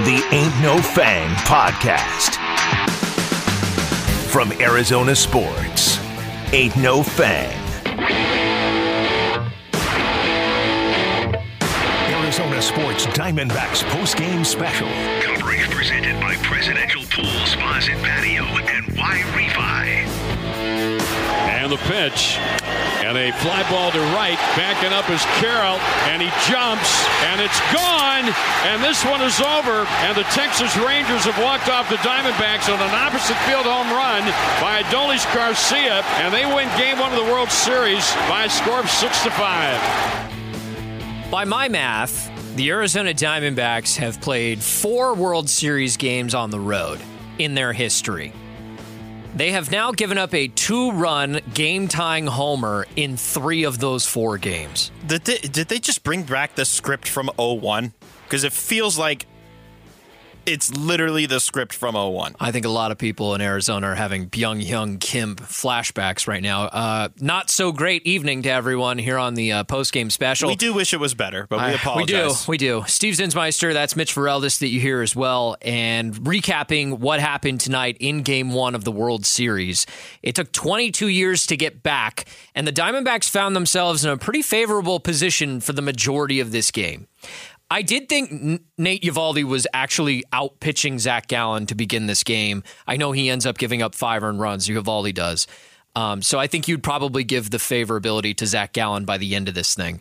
the Ain't No Fang podcast. From Arizona Sports, Ain't No Fang. Arizona Sports Diamondbacks postgame special. Coverage presented by Presidential Pool Spas and Patio and Y Refi. And the pitch. And a fly ball to right. Backing up is Carroll. And he jumps. And it's gone. And this one is over. And the Texas Rangers have walked off the Diamondbacks on an opposite field home run by Adolis Garcia. And they win game one of the World Series by a score of 6 to 5. By my math, the Arizona Diamondbacks have played four World Series games on the road in their history. They have now given up a two run game tying homer in three of those four games. Did they, did they just bring back the script from 01? Because it feels like it's literally the script from 01. I think a lot of people in Arizona are having Byung Hyun Kim flashbacks right now. Uh, not so great evening to everyone here on the uh, post game special. We do wish it was better, but we Uh, apologize. We do. We do. Steve Zinsmeister, that's Mitch Vareldis that you hear as well. And recapping what happened tonight in game one of the World Series. It took 22 years to get back, and the Diamondbacks found themselves in a pretty favorable position for the majority of this game. I did think Nate Eovaldi was actually out pitching Zach Gallen to begin this game. I know he ends up giving up five earned runs. Eovaldi does. Um, so I think you'd probably give the favorability to Zach Gallen by the end of this thing.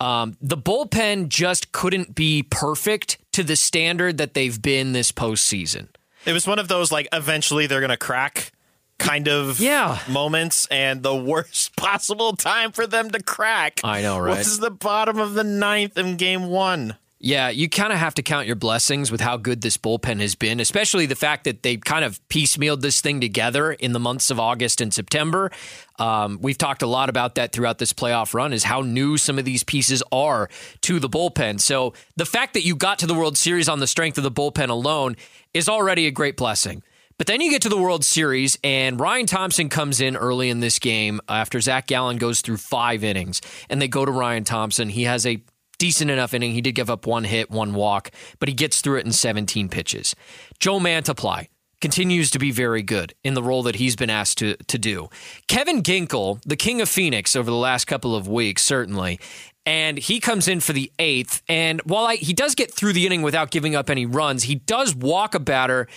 Um, the bullpen just couldn't be perfect to the standard that they've been this postseason. It was one of those, like, eventually they're going to crack kind of Yeah. moments, and the worst possible time for them to crack. I know, right? Was the bottom of the ninth in game one. Yeah, you kind of have to count your blessings with how good this bullpen has been, especially the fact that they kind of piecemealed this thing together in the months of August and September. Um, we've talked a lot about that throughout this playoff run, is how new some of these pieces are to the bullpen. So the fact that you got to the World Series on the strength of the bullpen alone is already a great blessing. But then you get to the World Series, and Ryan Thompson comes in early in this game after Zach Gallen goes through five innings, and they go to Ryan Thompson. He has a decent enough inning. He did give up one hit, one walk, but he gets through it in 17 pitches. Joe Mantiply continues to be very good in the role that he's been asked to, to do. Kevin Ginkel, the king of Phoenix over the last couple of weeks, certainly. And he comes in for the eighth. And while I, he does get through the inning without giving up any runs, he does walk a batter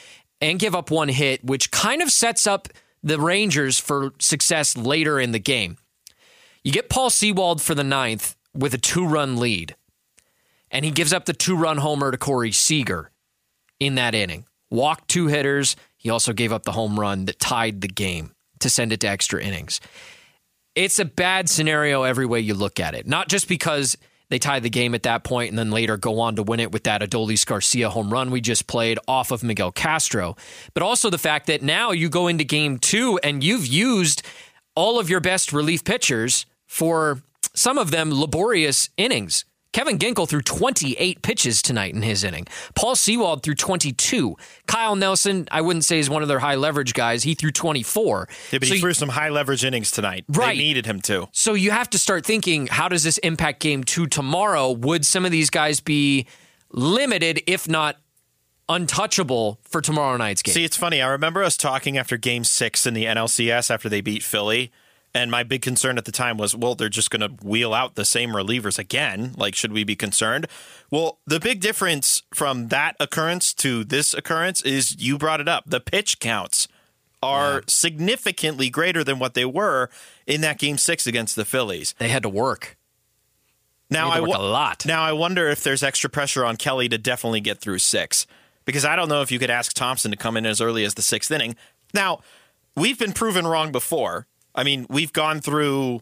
and give up one hit, which kind of sets up the Rangers for success later in the game. You get Paul Sewald for the ninth with a two run lead, and he gives up the two run homer to Corey Seager in that inning. Walked two hitters. He also gave up the home run that tied the game to send it to extra innings. It's a bad scenario every way you look at it. Not just because they tie the game at that point and then later go on to win it with that Adolis Garcia home run we just played off of Miguel Castro, but also the fact that now you go into game two and you've used all of your best relief pitchers for some of them laborious innings. Kevin Ginkel threw 28 pitches tonight in his inning. Paul Sewald threw 22. Kyle Nelson, I wouldn't say is one of their high leverage guys. He threw 24. Yeah, but So he threw you- threw some high leverage innings tonight. Right. They needed him to. so you have to start thinking how does this impact game two tomorrow? Would some of these guys be limited, if not untouchable, for tomorrow night's game? See, it's funny. I remember us talking after game six in the NLCS after they beat Philly. And my big concern at the time was, well, they're just going to wheel out the same relievers again. Like, should we be concerned? Well, the big difference from that occurrence to this occurrence is you brought it up. The pitch counts are significantly greater than what they were in that game six against the Phillies. they had to work. Now I work a lot. Now I wonder if there's extra pressure on Kelly to definitely get through six, because I don't know if you could ask Thompson to come in as early as the sixth inning. Now we've been proven wrong before. I mean, we've gone through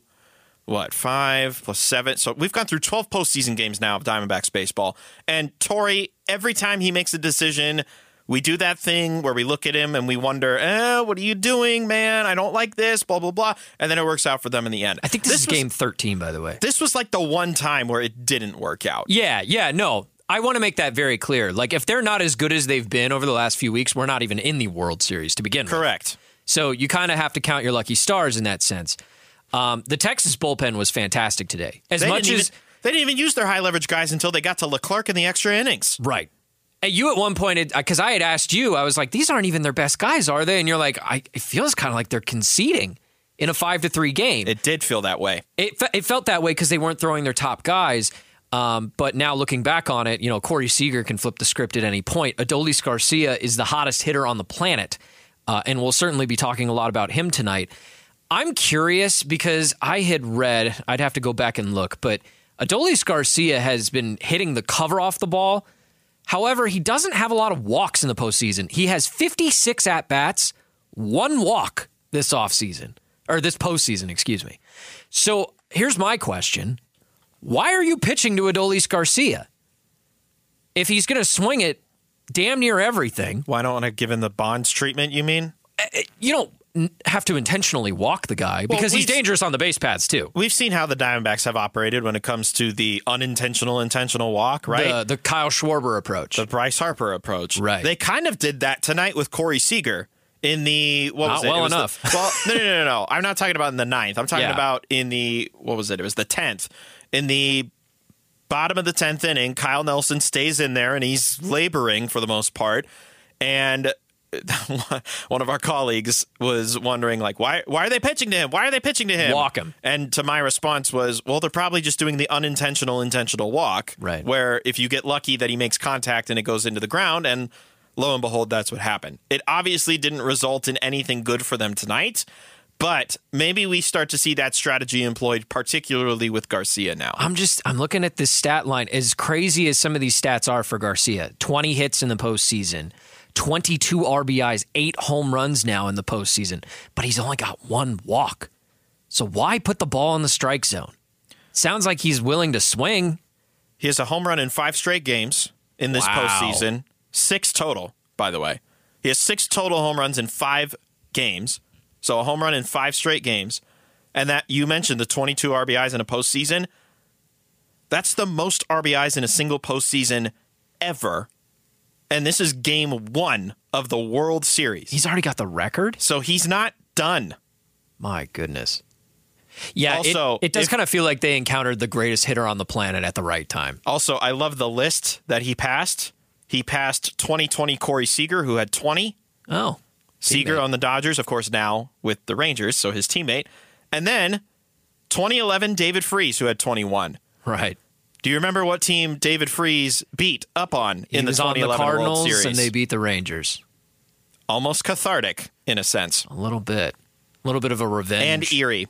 what five plus seven, so we've gone through twelve postseason games now of Diamondbacks baseball. And Torey, every time he makes a decision. We do that thing where we look at him and we wonder, eh, what are you doing, man? I don't like this, blah, blah, blah. And then it works out for them in the end. I think this, is was- game 13, by the way. this was like the one time where it didn't work out. Yeah, yeah, no. I want to make that very clear. Like, if they're not as good as they've been over the last few weeks, we're not even in the World Series to begin with. Correct. So you kind of have to count your lucky stars in that sense. Um, the Texas bullpen was fantastic today. As They much didn't as even, they didn't even use their high leverage guys until they got to Leclerc in the extra innings. right, And you at one point, because I had asked you, I was like, these aren't even their best guys, are they? And you're like, I, it feels kind of like they're conceding in a five to three game. It did feel that way. It, fe- it felt that way because they weren't throwing their top guys. Um, but now looking back on it, you know, Corey Seager can flip the script at any point. Adolis Garcia is the hottest hitter on the planet. Uh, and we'll certainly be talking a lot about him tonight. I'm curious because I had read, I'd have to go back and look, but Adolis Garcia has been hitting the cover off the ball. However, he doesn't have a lot of walks in the postseason. He has 56 at bats, one walk this offseason, or this postseason, excuse me. So here's my question Why are you pitching to Adolis Garcia? If he's going to swing it damn near everything, Why don't want to give him the Bonds treatment? You mean? Uh, uh, you don't have to intentionally walk the guy because he's dangerous on the base pads too. We've seen how the Diamondbacks have operated when it comes to the unintentional intentional walk, right? The, the Kyle Schwarber approach. the Bryce Harper approach. Right. They kind of did that tonight with Corey Seager in the what was it? well it was the- well, no, no, no, no, no. I'm not talking about in the ninth. I'm talking Yeah. about in the what was it? It was the tenth. In the bottom of the tenth inning, Kyle Nelson stays in there and he's laboring for the most part. And one of our colleagues was wondering, like, why why are they pitching to him? Why are they pitching to him? Walk him. And to my response was, well, they're probably just doing the unintentional intentional walk, Right. Where if you get lucky that he makes contact and it goes into the ground, and lo and behold, that's what happened. It obviously didn't result in anything good for them tonight, but maybe we start to see that strategy employed, particularly with Garcia now. I'm just I'm looking at this stat line. As crazy as some of these stats are for Garcia, 20 hits in the postseason, 22 RBIs, eight home runs now in the postseason, but he's only got one walk. So why put the ball in the strike zone? Sounds like he's willing to swing. He has a home run in five straight games in this Wow. postseason. Six total, by the way. He has six total home runs in five games. So a home run in five straight games. And that you mentioned the 22 RBIs in a postseason. That's the most RBIs in a single postseason ever. And this is game one of the World Series. He's already got the record. so he's not done. My goodness. Yeah, it- Also, it, does if- kind of feel like they encountered the greatest hitter on the planet at the right time. Also, I love the list that he passed. He passed 2020 Corey Seager, who had 20. Oh, Seager on the Dodgers, of course, now with the Rangers, so his teammate. And then 2011, David Freese, who had 21. right. Do you remember what team David Freese beat up on He in the was on the 2011 Cardinals World Series? and they beat the Rangers. Almost cathartic, in a sense, A little bit. A little bit of a revenge. and eerie.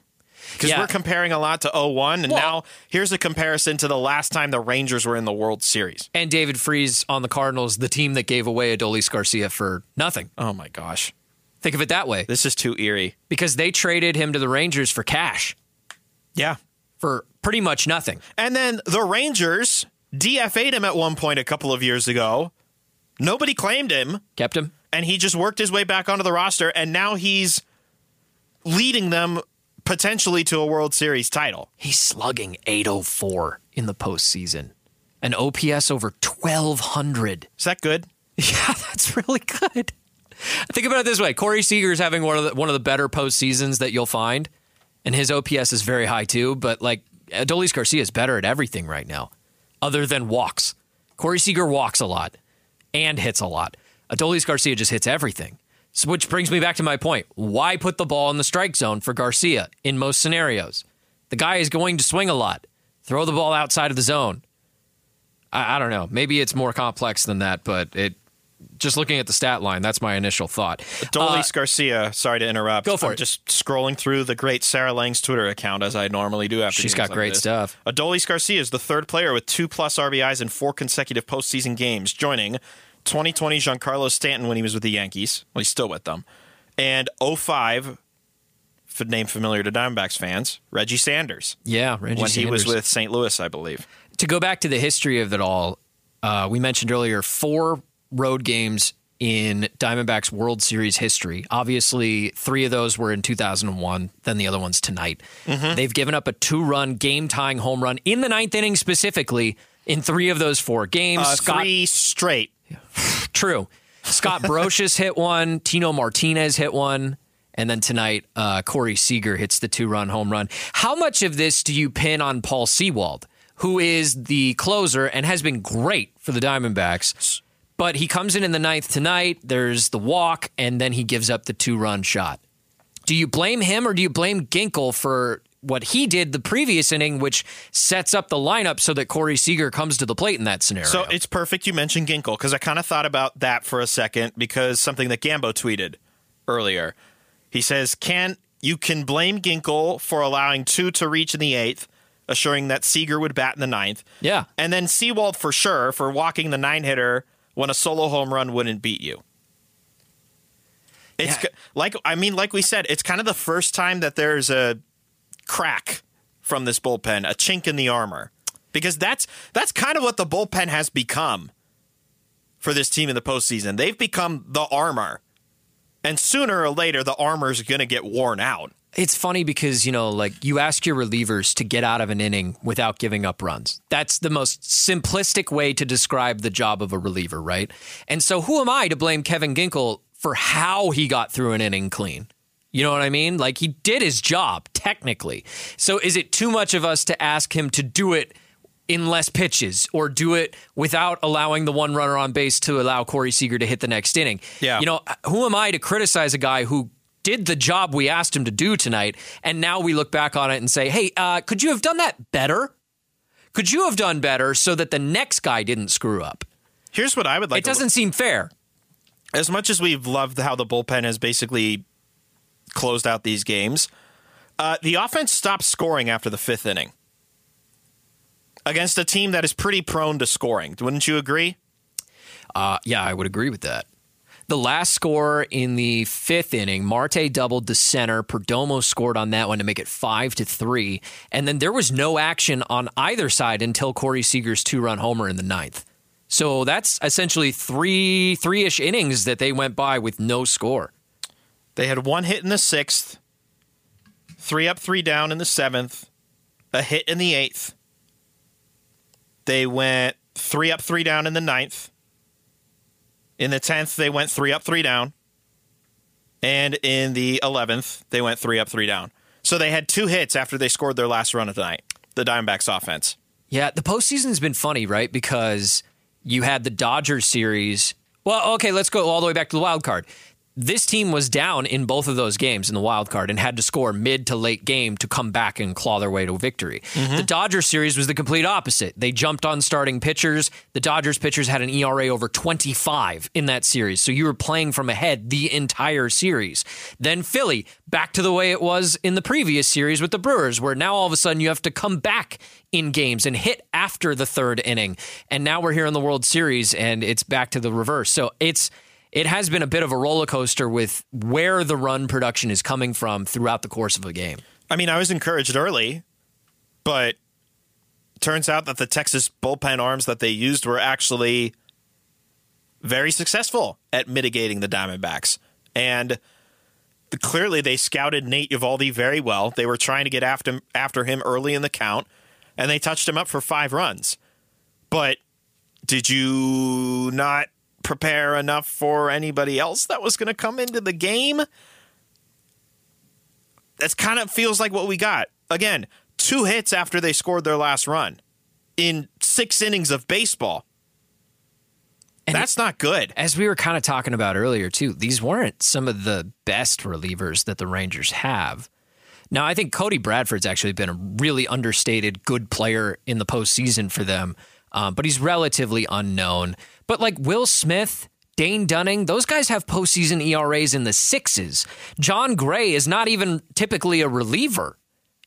Because Yeah. we're comparing a lot to 01, and Well- now here's a comparison to the last time the Rangers were in the World Series. And David Freese on the Cardinals, the team that gave away Adolis Garcia for nothing. Oh my gosh. Think of it that way. This is too eerie. Because they traded him to the Rangers for cash, Yeah. for pretty much nothing. And then the Rangers DFA'd him at one point a couple of years ago. Nobody claimed him. Kept him. and he just worked his way back onto the roster, and now he's leading them potentially to a World Series title. He's slugging 804 in the postseason. An OPS over 1200. Is that good? Yeah, that's really good. Think about it this way: Corey Seager is having one of the, one of the better postseasons that you'll find, and his OPS is very high too. But like Adolis Garcia is better at everything right now, other than walks. Corey Seager walks a lot and hits a lot. Adolis Garcia just hits everything. So, which brings me back to my point: Why put the ball in the strike zone for Garcia in most scenarios? The guy is going to swing a lot. Throw the ball outside of the zone. I, I don't know. Maybe it's more complex than that, but it just looking at the stat line, that's my initial thought. Dolis Garcia, sorry to interrupt. Uh, go for I'm it. Just scrolling through the great Sarah Langs' Twitter account as I normally do after she's got like great this. stuff. Adolis Garcia is the third player with two plus RBIs in four consecutive postseason games, joining 2020 Giancarlo Stanton when he was with the Yankees. Well, he's still with them. And 05, f- name familiar to Diamondbacks fans, Reggie Sanders. Yeah, Reggie when he was with St. Louis, I believe. to go back to the history of it all, uh, we mentioned earlier four road games in Diamondbacks World Series history. Obviously, three of those were in 2001, then the other one's tonight. Mm-hmm. They've given up a two run, game tying home run in the ninth inning specifically in three of those four games. Uh, Scott, three straight. True. Scott Brosius hit one, Tino Martinez hit one, and then tonight, uh, Corey Seager hits the two run home run. How much of this do you pin on Paul Sewald, who is the closer and has been great for the Diamondbacks? But he comes in in the ninth tonight. There's the walk, and then he gives up the two run shot. Do you blame him or do you blame Ginkel for what he did the previous inning, which sets up the lineup so that Corey Seager comes to the plate in that scenario? So it's perfect you mentioned Ginkel because I kind of thought about that for a second because something that Gambo tweeted earlier. He says, "Can you can blame Ginkel for allowing two to reach in the eighth, assuring that Seager would bat in the ninth. Yeah. and then Sewald for sure for walking the nine hitter when a solo home run wouldn't beat you." It's Yeah. like I mean, like we said, it's kind of the first time that there's a crack from this bullpen, a chink in the armor, because that's that's kind of what the bullpen has become for this team in the postseason. They've become the armor, and sooner or later, the armor's going to get worn out. It's funny because, you know, like you ask your relievers to get out of an inning without giving up runs. That's the most simplistic way to describe the job of a reliever, right? And so who am I to blame Kevin Ginkel for how he got through an inning clean? You know what I mean? Like he did his job technically. So is it too much of us to ask him to do it in less pitches or do it without allowing the one runner on base to allow Corey Seager to hit the next inning? Yeah. You know, who am I to criticize a guy who did the job we asked him to do tonight, and now we look back on it and say, "Hey, uh, could you have done that better? Could you have done better so that the next guy didn't screw up?" Here's what I would like. it doesn't seem fair. as much as we've loved how the bullpen has basically closed out these games, uh, the offense stopped scoring after the fifth inning against a team that is pretty prone to scoring. Wouldn't you agree? Uh, yeah, I would agree with that. The last score in the fifth inning, Marte doubled the center. Perdomo scored on that one to make it five to three, and then there was no action on either side until Corey Seager's two-run homer in the ninth. So that's essentially three three-ish innings that they went by with no score. They had one hit in the sixth, three up, three down in the seventh, a hit in the eighth. They went three up, three down in the ninth. In the tenth, they went three up, three down. And in the eleventh, they went three up, three down. So they had two hits after they scored their last run of the night. The Diamondbacks offense. Yeah, the postseason's been funny, right? Because you had the Dodgers series. Well, okay, let's go all the way back to the wild card. This team was down in both of those games in the wild card and had to score mid to late game to come back and claw their way to victory. Mm-hmm. The Dodgers series was the complete opposite. They jumped on starting pitchers. The Dodgers pitchers had an ERA over 25 in that series. So you were playing from ahead the entire series. Then Philly, back to the way it was in the previous series with the Brewers, where now all of a sudden you have to come back in games and hit after the third inning. And now we're here in the World Series and it's back to the reverse. So it's it has been a bit of a roller coaster with where the run production is coming from throughout the course of a game. I mean, I was encouraged early, but turns out that the Texas bullpen arms that they used were actually very successful at mitigating the Diamondbacks. And clearly they scouted Nate Eovaldi very well. They were trying to get after after him early in the count, and they touched him up for five runs. But did you not prepare enough for anybody else that was going to come into the game? That's kind of feels like what we got. Again, two hits after they scored their last run in six innings of baseball. And That's not good. As we were kind of talking about earlier, too, these weren't some of the best relievers that the Rangers have. Now, I think Cody Bradford's actually been a really understated good player in the postseason for them, um, but he's relatively unknown. But like Will Smith, Dane Dunning, those guys have postseason ERAs in the sixes. Jon Gray is not even typically a reliever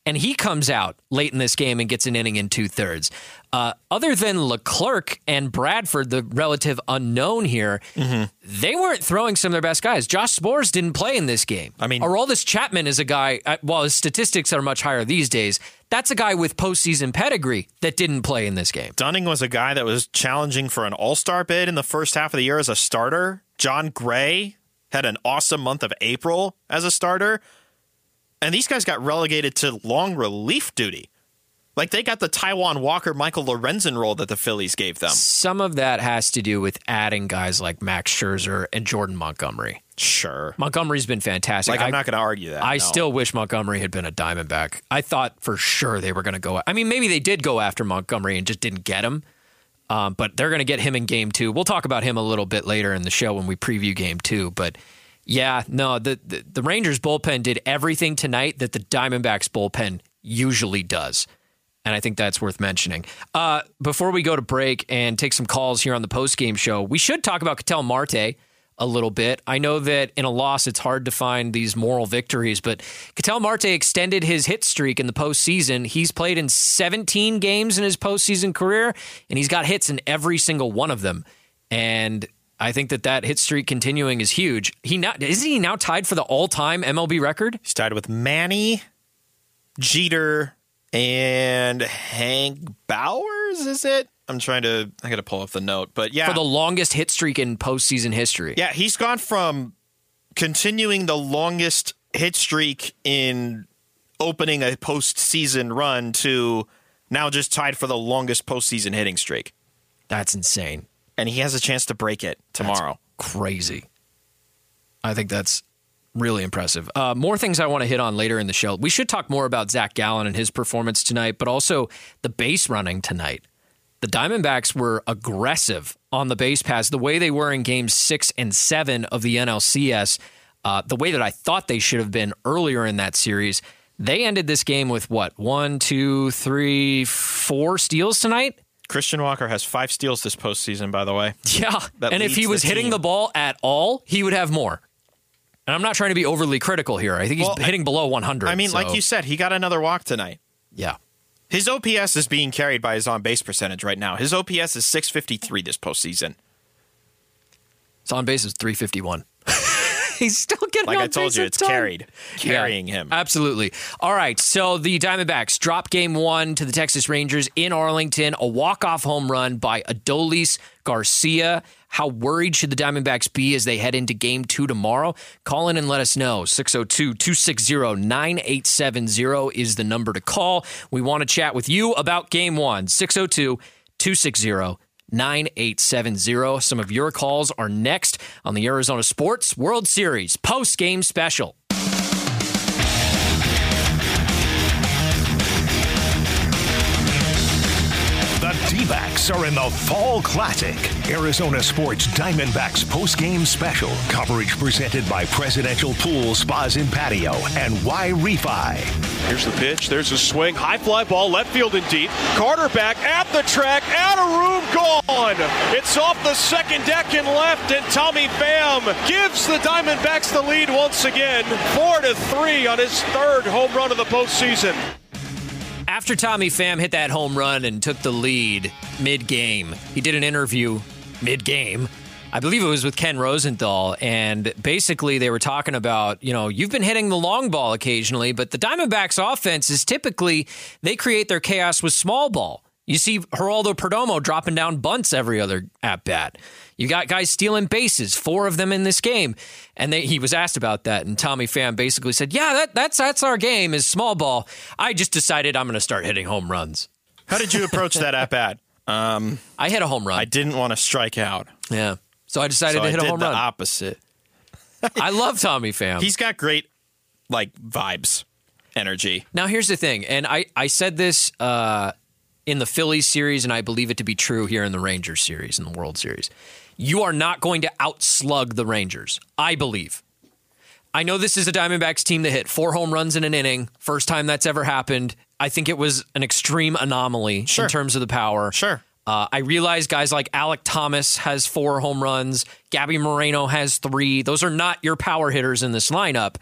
and he comes out late in this game and gets an inning in two thirds. Uh, other than Leclerc and Bradford, the relative unknown here, they weren't throwing some of their best guys. Josh Sborz didn't play in this game. I mean- Aroldis Chapman is a guy. uh, While his statistics are much higher these days, that's a guy with postseason pedigree that didn't play in this game. Dunning was a guy that was challenging for an all star bid in the first half of the year as a starter. Jon Gray had an awesome month of April as a starter. And these guys got relegated to long relief duty. Like they got the Taijuan Walker, Michael Lorenzen role that the Phillies gave them. Some of that has to do with adding guys like Max Scherzer and Jordan Montgomery. Sure. Montgomery's been fantastic. Like, I'm I- not going to argue that. I no. still wish Montgomery had been a Diamondback. I thought for sure they were going to go. I mean, maybe they did go after Montgomery and just didn't get him. Um, but they're going to get him in game two. We'll talk about him a little bit later in the show when we preview game two. But yeah, no, the, the, the Rangers bullpen did everything tonight that the Diamondbacks bullpen usually does. And I think that's worth mentioning. Uh, before we go to break and take some calls here on the post game show, we should talk about Ketel Marte a little bit. I know that in a loss, it's hard to find these moral victories, but Ketel Marte extended his hit streak in the postseason. He's played in 17 games in his postseason career, and he's got hits in every single one of them. And I think that that hit streak continuing is huge. He now isn't he now tied for the all-time MLB record? He's tied with Manny, Jeter, and Hank Bowers. Is it? I'm trying to. I got to pull up the note, but yeah, For the longest hit streak in postseason history. yeah, he's gone from continuing the longest hit streak in opening a postseason run to now just tied for the longest postseason hitting streak, That's insane. and he has a chance to break it tomorrow. crazy. I think that's really impressive. Uh, more things I want to hit on later in the show. We should talk more about Zach Gallen and his performance tonight, but also the base running tonight. The Diamondbacks were aggressive on the base paths, the way they were in games six and seven of the NLCS, uh, the way that I thought they should have been earlier in that series. They ended this game with what? One, two, three, four steals tonight? Christian Walker has five steals this postseason, by the way. Yeah. That and if he was the hitting the ball at all, he would have more. And I'm not trying to be overly critical here. I think he's Well, hitting below 100. I mean, like you said, he got another walk tonight. Yeah. His OPS is being carried by his on base percentage right now. His OPS is 653 this postseason. His on base is 351. he's still getting on the ball. Like on I told base you, it's ton. carried, carrying Yeah, him. Absolutely. All right. So the Diamondbacks drop game one to the Texas Rangers in Arlington, a walk-off home run by Adolis Garcia. How worried should the Diamondbacks be as they head into game two tomorrow? Call in and let us know. 602 260 9870 is the number to call. We want to chat with you about game one. 602 260 9870. Some of your calls are next on the Arizona Sports World Series post game special. Are in the Fall Classic. Arizona Sports Diamondbacks post-game special. Coverage presented by Presidential Pool Spas and Patio and Y Refi. Here's the pitch. There's a swing. High fly ball, left field and deep. Carter back at the track, out of room, gone. It's off the second deck and left, and Tommy Pham gives the Diamondbacks the lead once again. Four to three on his third home run of the postseason. After Tommy Pham hit that home run and took the lead mid game, he did an interview mid game. I believe it was with Ken Rosenthal, and basically they were talking about, you know, you've been hitting the long ball occasionally, but the Diamondbacks offense is typically they create their chaos with small ball. You see Geraldo Perdomo dropping down bunts every other at bat. You got guys stealing bases, four of them in this game. And they, he was asked about that, and Tommy Pham basically said, "Yeah, that, that's that's our game is small ball. I just decided I'm going to start hitting home runs. How did you approach that at bat? Um, I hit a home run. I didn't want to strike out, yeah, so I decided so to I hit did a home the run. opposite. I love Tommy Pham. He's got great like vibes, energy. Now, here's the thing, and I, I said this uh, in the Phillies series, and I believe it to be true here in the Rangers series, in the World Series. You are not going to outslug the Rangers, I believe. I know this is a Diamondbacks team that hit four home runs in an inning, first time that's ever happened. I think it was an extreme anomaly Sure. in terms of the power. Sure. Uh, I realize guys like Alek Thomas has four home runs, Gabby Moreno has three. Those are not your power hitters in this lineup.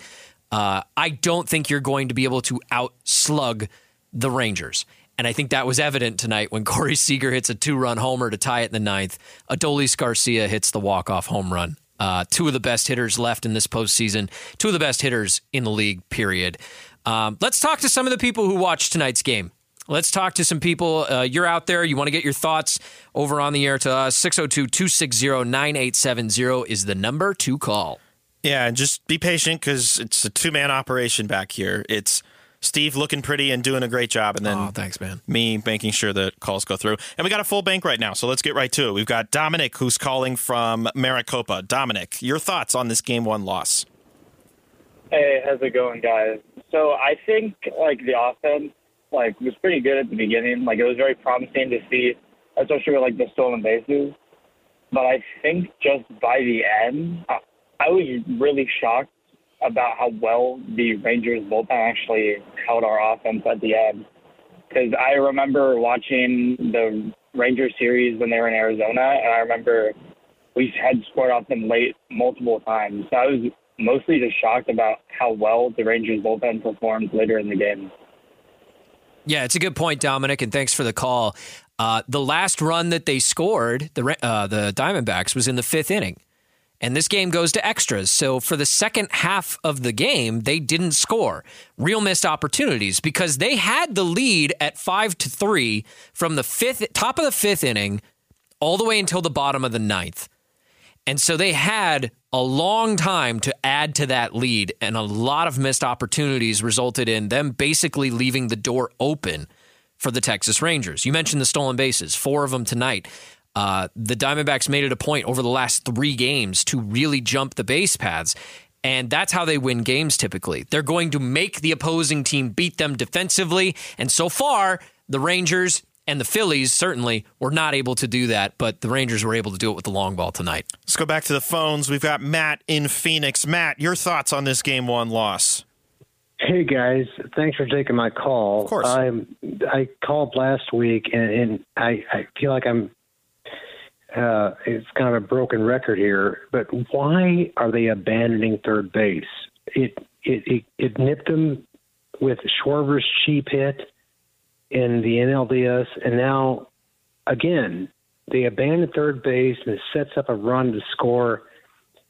Uh, I don't think you're going to be able to outslug the Rangers. And I think that was evident tonight when Corey Seager hits a two run homer to tie it in the ninth. Adolis Garcia hits the walk off home run. Uh, two of the best hitters left in this postseason, two of the best hitters in the league, period. Um, let's talk to some of the people who watched tonight's game. Let's talk to some people. Uh, you're out there. You want to get your thoughts over on the air to us. 602 260 9870 is the number to call. Yeah, and just be patient because it's a two man operation back here. It's Steve looking pretty and doing a great job, and then Oh, thanks, man. me making sure that calls go through. And we got a full bank right now, so let's get right to it. We've got Dominic who's calling from Maricopa. Dominic, your thoughts on this game one loss? Hey, how's it going, guys? So I think like the offense like was pretty good at the beginning. Like it was very promising to see especially with like the stolen bases. But I think just by the end, I, I was really shocked about how well the Rangers bullpen actually held our offense at the end. Because I remember watching the Rangers series when they were in Arizona, and I remember we had scored off them late multiple times. So I was mostly just shocked about how well the Rangers bullpen performed later in the game. Yeah, it's a good point, Dominic, and thanks for the call. Uh, the last run that they scored, the uh, the Diamondbacks, was in the fifth inning, and this game goes to extras. So for the second half of the game, they didn't score. Real missed opportunities because they had the lead at five to three from the fifth top of the fifth inning all the way until the bottom of the ninth. And so they had a long time to add to that lead, and a lot of missed opportunities resulted in them basically leaving the door open for the Texas Rangers. You mentioned the stolen bases, four of them tonight. Uh, the Diamondbacks made it a point over the last three games to really jump the base paths. And that's how they win games typically. They're going to make the opposing team beat them defensively. And so far, the Rangers and the Phillies certainly were not able to do that, but the Rangers were able to do it with the long ball tonight. Let's go back to the phones. We've got Matt in Phoenix. Matt, your thoughts on this game one loss? Hey guys, thanks for taking my call. Of course. I I called last week and, and I, I feel like I'm uh, it's kind of a broken record here, but why are they abandoning third base? It it it, it nipped them with Schwarber's cheap hit in the NLDS, and now again they abandon third base and it sets up a run to score.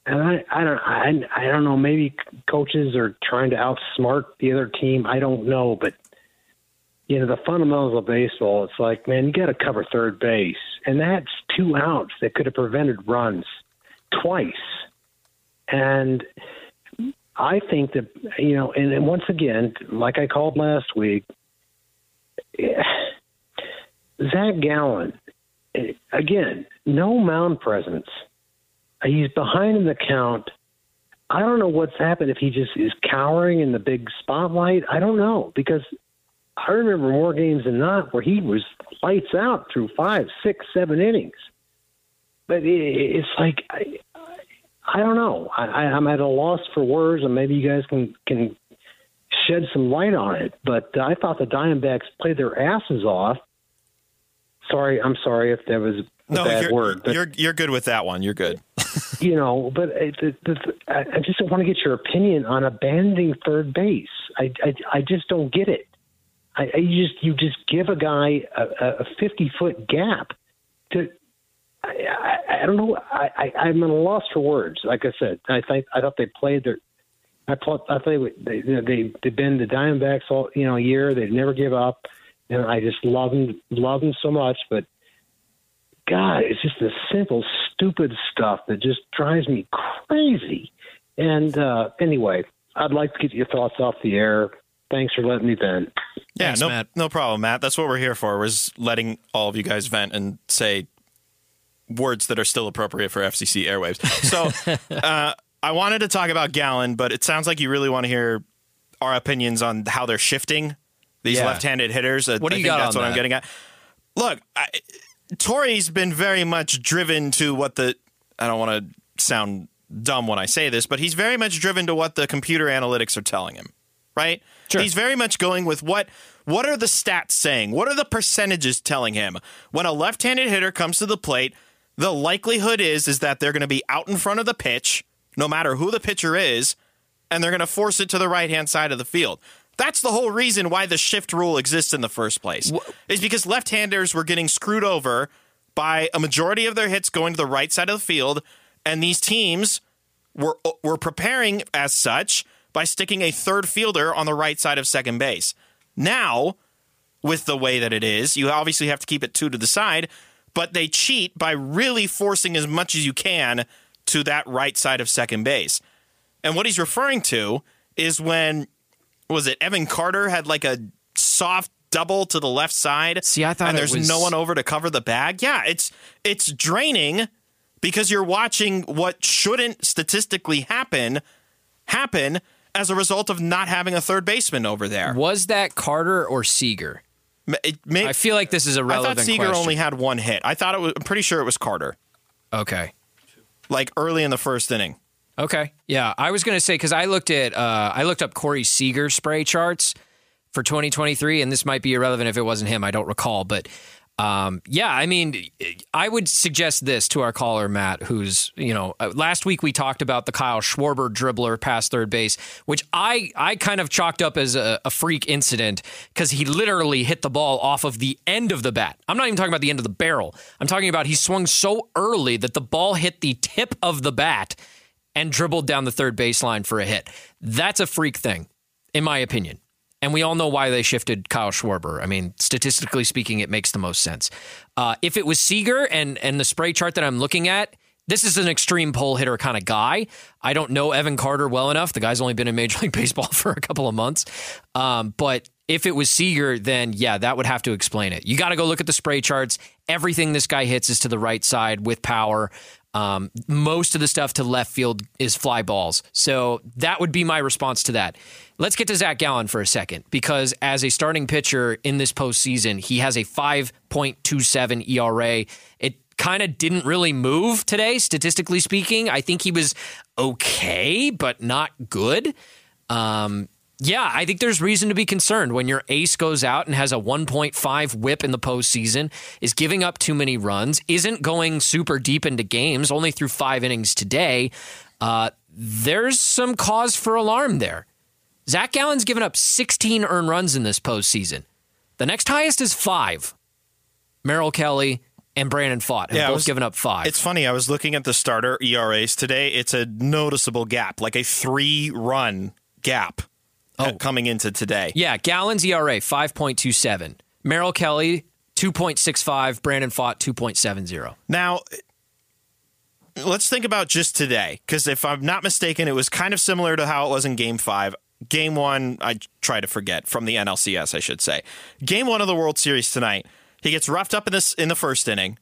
And I, I don't, I, I don't know. Maybe coaches are trying to outsmart the other team. I don't know, but you know the fundamentals of baseball. It's like, man, you got to cover third base, and that's two outs that could have prevented runs twice. And I think that you know, and, and once again, like I called last week, Zach Gallen, again, no mound presence. He's behind in the count. I don't know what's happened if he just is cowering in the big spotlight. I don't know because I remember more games than not where he was lights out through five, six, seven innings. But it's like I, I don't know. I, I'm at a loss for words, and maybe you guys can can shed some light on it. But I thought the Diamondbacks played their asses off. Sorry, I'm sorry if that was a no, bad you're, word. But, you're you're good with that one. You're good. you know, but uh, the, the, I just want to get your opinion on abandoning third base. I, I, I just don't get it. I, I just you just give a guy a, a 50 foot gap to. I, I, I don't know. I, I, I'm at a loss for words. Like I said, I think I thought they played their I thought I thought they they they they've been the Diamondbacks all you know year. They'd never give up, and I just love them love them so much. But God, it's just the simple, stupid stuff that just drives me crazy. And uh, anyway, I'd like to get your thoughts off the air. Thanks for letting me vent. Yeah, Thanks, no, Matt. no problem, Matt. That's what we're here for. We're letting all of you guys vent and say words that are still appropriate for FCC airwaves. So uh, I wanted to talk about Gallen, but it sounds like you really want to hear our opinions on how they're shifting these Yeah. left-handed hitters. What do I you think got that's on what I'm that? getting at. Look, I, Torey's been very much driven to what the I don't want to sound dumb when I say this, but he's very much driven to what the computer analytics are telling him. Right? Sure. He's very much going with what what are the stats saying? What are the percentages telling him? When a left-handed hitter comes to the plate, the likelihood is is that they're going to be out in front of the pitch, no matter who the pitcher is, and they're going to force it to the right-hand side of the field. That's the whole reason why the shift rule exists in the first place. Is because left-handers were getting screwed over by a majority of their hits going to the right side of the field, and these teams were were preparing as such by sticking a third fielder on the right side of second base. Now, with the way that it is, you obviously have to keep it two to the side, but they cheat by really forcing as much as you can to that right side of second base. And what he's referring to is when was it Evan Carter had like a soft double to the left side. See, I thought and there's was- no one over to cover the bag. Yeah, it's it's draining because you're watching what shouldn't statistically happen happen as a result of not having a third baseman over there. Was that Carter or Seager? May- I feel like this is a relevant I thought Seager question. only had one hit. I thought it was. I'm pretty sure it was Carter. okay. Like early in the first inning. Okay. Yeah, I was going to say because I looked at uh, I looked up Corey Seager spray charts for 2023, and this might be irrelevant if it wasn't him. I don't recall, but um, yeah, I mean, I would suggest this to our caller Matt, who's you know uh, last week we talked about the Kyle Schwarber dribbler past third base, which I I kind of chalked up as a, a freak incident because he literally hit the ball off of the end of the bat. I'm not even talking about the end of the barrel. I'm talking about he swung so early that the ball hit the tip of the bat and dribbled down the third baseline for a hit. That's a freak thing, in my opinion. And we all know why they shifted Kyle Schwarber. I mean, statistically speaking, it makes the most sense. Uh, if it was Seager and and the spray chart that I'm looking at, this is an extreme pole hitter kind of guy. I don't know Evan Carter well enough. The guy's only been in Major League Baseball for a couple of months. Um, but if it was Seager, then yeah, that would have to explain it. You got to go look at the spray charts. Everything this guy hits is to the right side with power. Um, most of the stuff to left field is fly balls. So that would be my response to that. Let's get to Zach Gallen for a second because as a starting pitcher in this postseason, he has a 5.27 ERA. It kind of didn't really move today, statistically speaking. I think he was okay, but not good. Um, yeah, I think there's reason to be concerned when your ace goes out and has a 1.5 whip in the postseason, is giving up too many runs, isn't going super deep into games, only through five innings today. Uh, there's some cause for alarm there. Zach Gallen's given up 16 earned runs in this postseason. The next highest is five. Merrill Kelly and Brandon Pfaadt have Yeah, both was- given up five. It's funny. I was looking at the starter ERAs today. It's a noticeable gap, like a three run gap uh, coming into today. Yeah, Gallen's ERA 5.27. Merrill Kelly 2.65, Brandon Pfaadt 2.70. Now, let's think about just today, because if I'm not mistaken, it was kind of similar to how it was in Game Five. Game One, I try to forget from the NLCS, I should say. Game One of the World Series tonight, he gets roughed up in this in the first inning,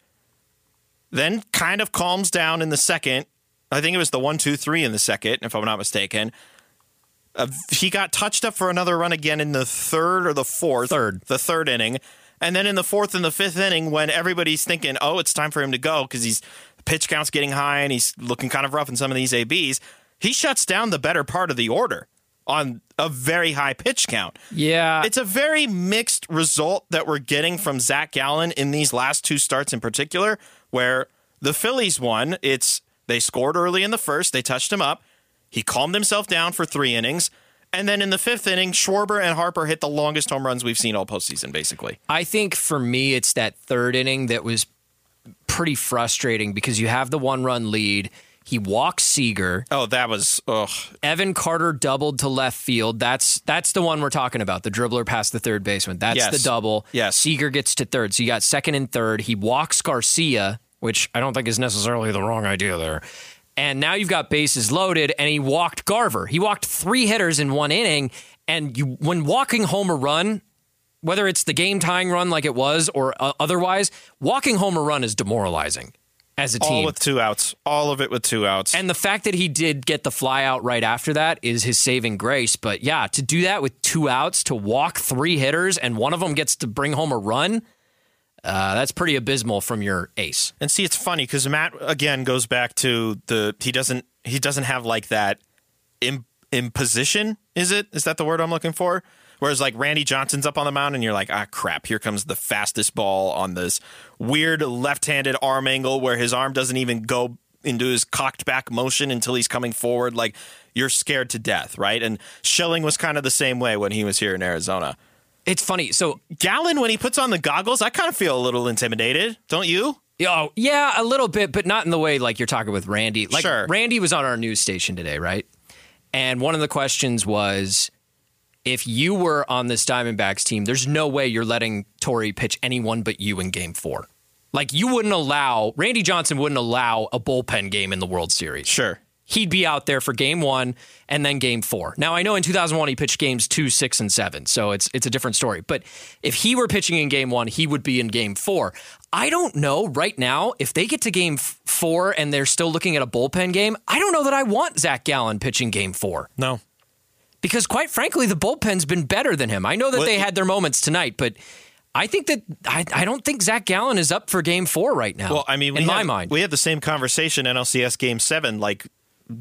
then kind of calms down in the second. I think it was the one, two, three in the second, if I'm not mistaken. Uh, he got touched up for another run again in the third or the fourth. Third. The third inning. And then in the fourth and the fifth inning, when everybody's thinking, oh, it's time for him to go because he's pitch count's getting high and he's looking kind of rough in some of these ABs, he shuts down the better part of the order on a very high pitch count. Yeah. It's a very mixed result that we're getting from Zach Gallen in these last two starts in particular, where the Phillies won. It's they scored early in the first, they touched him up. He calmed himself down for three innings. And then in the fifth inning, Schwarber and Harper hit the longest home runs we've seen all postseason, basically. I think for me, it's that third inning that was pretty frustrating because you have the one run lead. He walks Seager. Oh, that was ugh. Evan Carter doubled to left field. That's that's the one we're talking about. The dribbler past the third baseman. That's Yes. the double. Yes. Seager gets to third. So you got second and third. He walks Garcia, which I don't think is necessarily the wrong idea there. And now you've got bases loaded, and he walked Garver. He walked three hitters in one inning. And you, when walking home a run, whether it's the game tying run like it was or uh, otherwise, walking home a run is demoralizing as a team. all with two outs. All of it with two outs. And the fact that he did get the fly out right after that is his saving grace. But yeah, to do that with two outs, to walk three hitters, and one of them gets to bring home a run, uh, that's pretty abysmal from your ace. And see, it's funny because Matt again goes back to the he doesn't he doesn't have like that im, imposition. Is it? Is that the word I'm looking for? Whereas like Randy Johnson's up on the mound and you're like, ah, crap! Here comes the fastest ball on this weird left-handed arm angle where his arm doesn't even go into his cocked back motion until he's coming forward. Like you're scared to death, right? And Schilling was kind of the same way when he was here in Arizona. It's funny. So, Gallen, when he puts on the goggles, I kind of feel a little intimidated, don't you? oh, yeah, a little bit, but not in the way like you're talking with Randy. Like, Sure. Randy was on our news station today, right? And one of the questions was if you were on this Diamondbacks team, there's no way you're letting Torey pitch anyone but you in game four. Like, you wouldn't allow, Randy Johnson wouldn't allow a bullpen game in the World Series. Sure. He'd be out there for game one and then game four. Now, I know in 2001 he pitched games two, six, and seven, so it's it's a different story. But if he were pitching in game one, he would be in game four. I don't know right now if they get to game four and they're still looking at a bullpen game. I don't know that I want Zach Gallen pitching game four No. because, quite frankly, the bullpen's been better than him. I know that What- they had their moments tonight, but I think that I, I don't think Zach Gallen is up for Game Four right now. Well, I mean, we in had, my mind, we had the same conversation NLCS Game Seven. Like,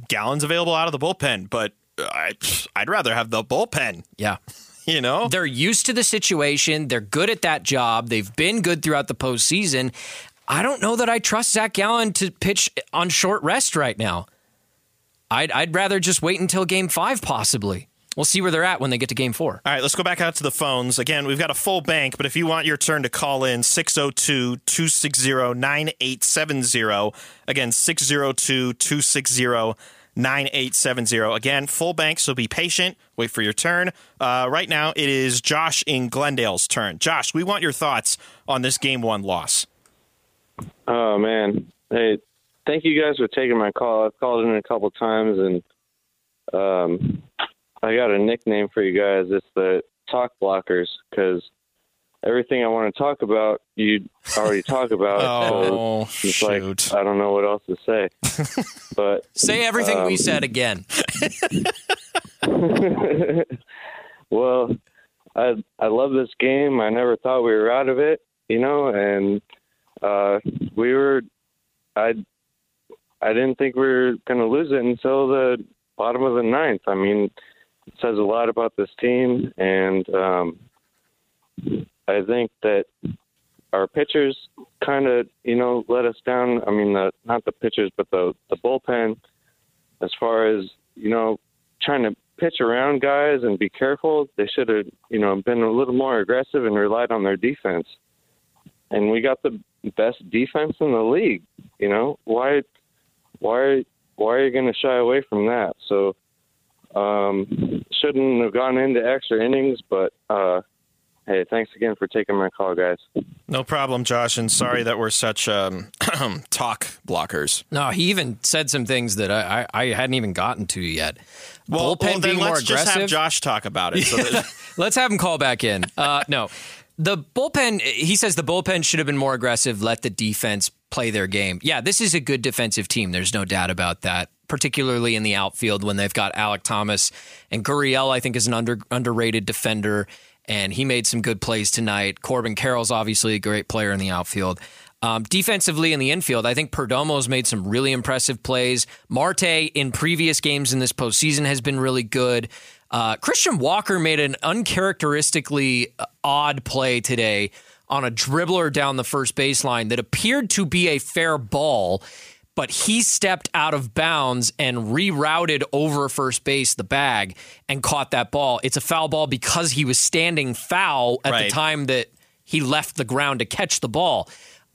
Gallen's available out of the bullpen, but I, I'd rather have the bullpen. yeah. You know, They're used to the situation. They're good at that job. They've been good throughout the postseason. I don't know that I trust Zach Gallen to pitch on short rest right now. I'd, I'd rather just wait until game five, possibly. We'll see where they're at when they get to game four. All right, let's go back out to the phones. Again, we've got a full bank, but if you want your turn to call in, 602 260 9870. Again, 602 260 9870. Again, full bank, so be patient. Wait for your turn. Uh, right now, it is Josh in Glendale's turn. Josh, we want your thoughts on this game one loss. Oh man, hey, thank you guys for taking my call. I've called in a couple times, and um, I got a nickname for you guys. It's the Talk Blockers because everything I want to talk about, you already talk about. Oh, so it's shoot. like I don't know what else to say. but Say everything we Um, said again. well, I I love this game. I never thought we were out of it, you know, and uh, we were. I I didn't think we were going to lose it until the bottom of the ninth. I mean, it says a lot about this team, and um, I think that our pitchers kind of, you know, let us down. I mean, the, not the pitchers, but the the bullpen, as far as you know, trying to pitch around guys and be careful. They should have, you know, been a little more aggressive and relied on their defense. And we got the best defense in the league. You know, why, why, why are you going to shy away from that? So, um, shouldn't have gone into extra innings, but uh, hey, thanks again for taking my call, guys. No problem, Josh, and sorry that we're such um, talk blockers. No, he even said some things that I, I, I hadn't even gotten to yet. Well, Bullpen well, then being more let's just have aggressive. Josh talk about it. So that, Let's have him call back in. Uh, no, the bullpen. He says the bullpen should have been more aggressive. Let the defense play their game. Yeah, this is a good defensive team. There's no doubt about that. Particularly in the outfield when they've got Alek Thomas and Gurriel, I think is an under, underrated defender, and he made some good plays tonight. Corbin Carroll's obviously a great player in the outfield. Um, defensively in the infield, I think Perdomo's made some really impressive plays. Marte in previous games in this postseason has been really good. Uh, Christian Walker made an uncharacteristically odd play today on a dribbler down the first baseline that appeared to be a fair ball, but he stepped out of bounds and rerouted over first base the bag and caught that ball. It's a foul ball because he was standing foul at Right. the time that he left the ground to catch the ball.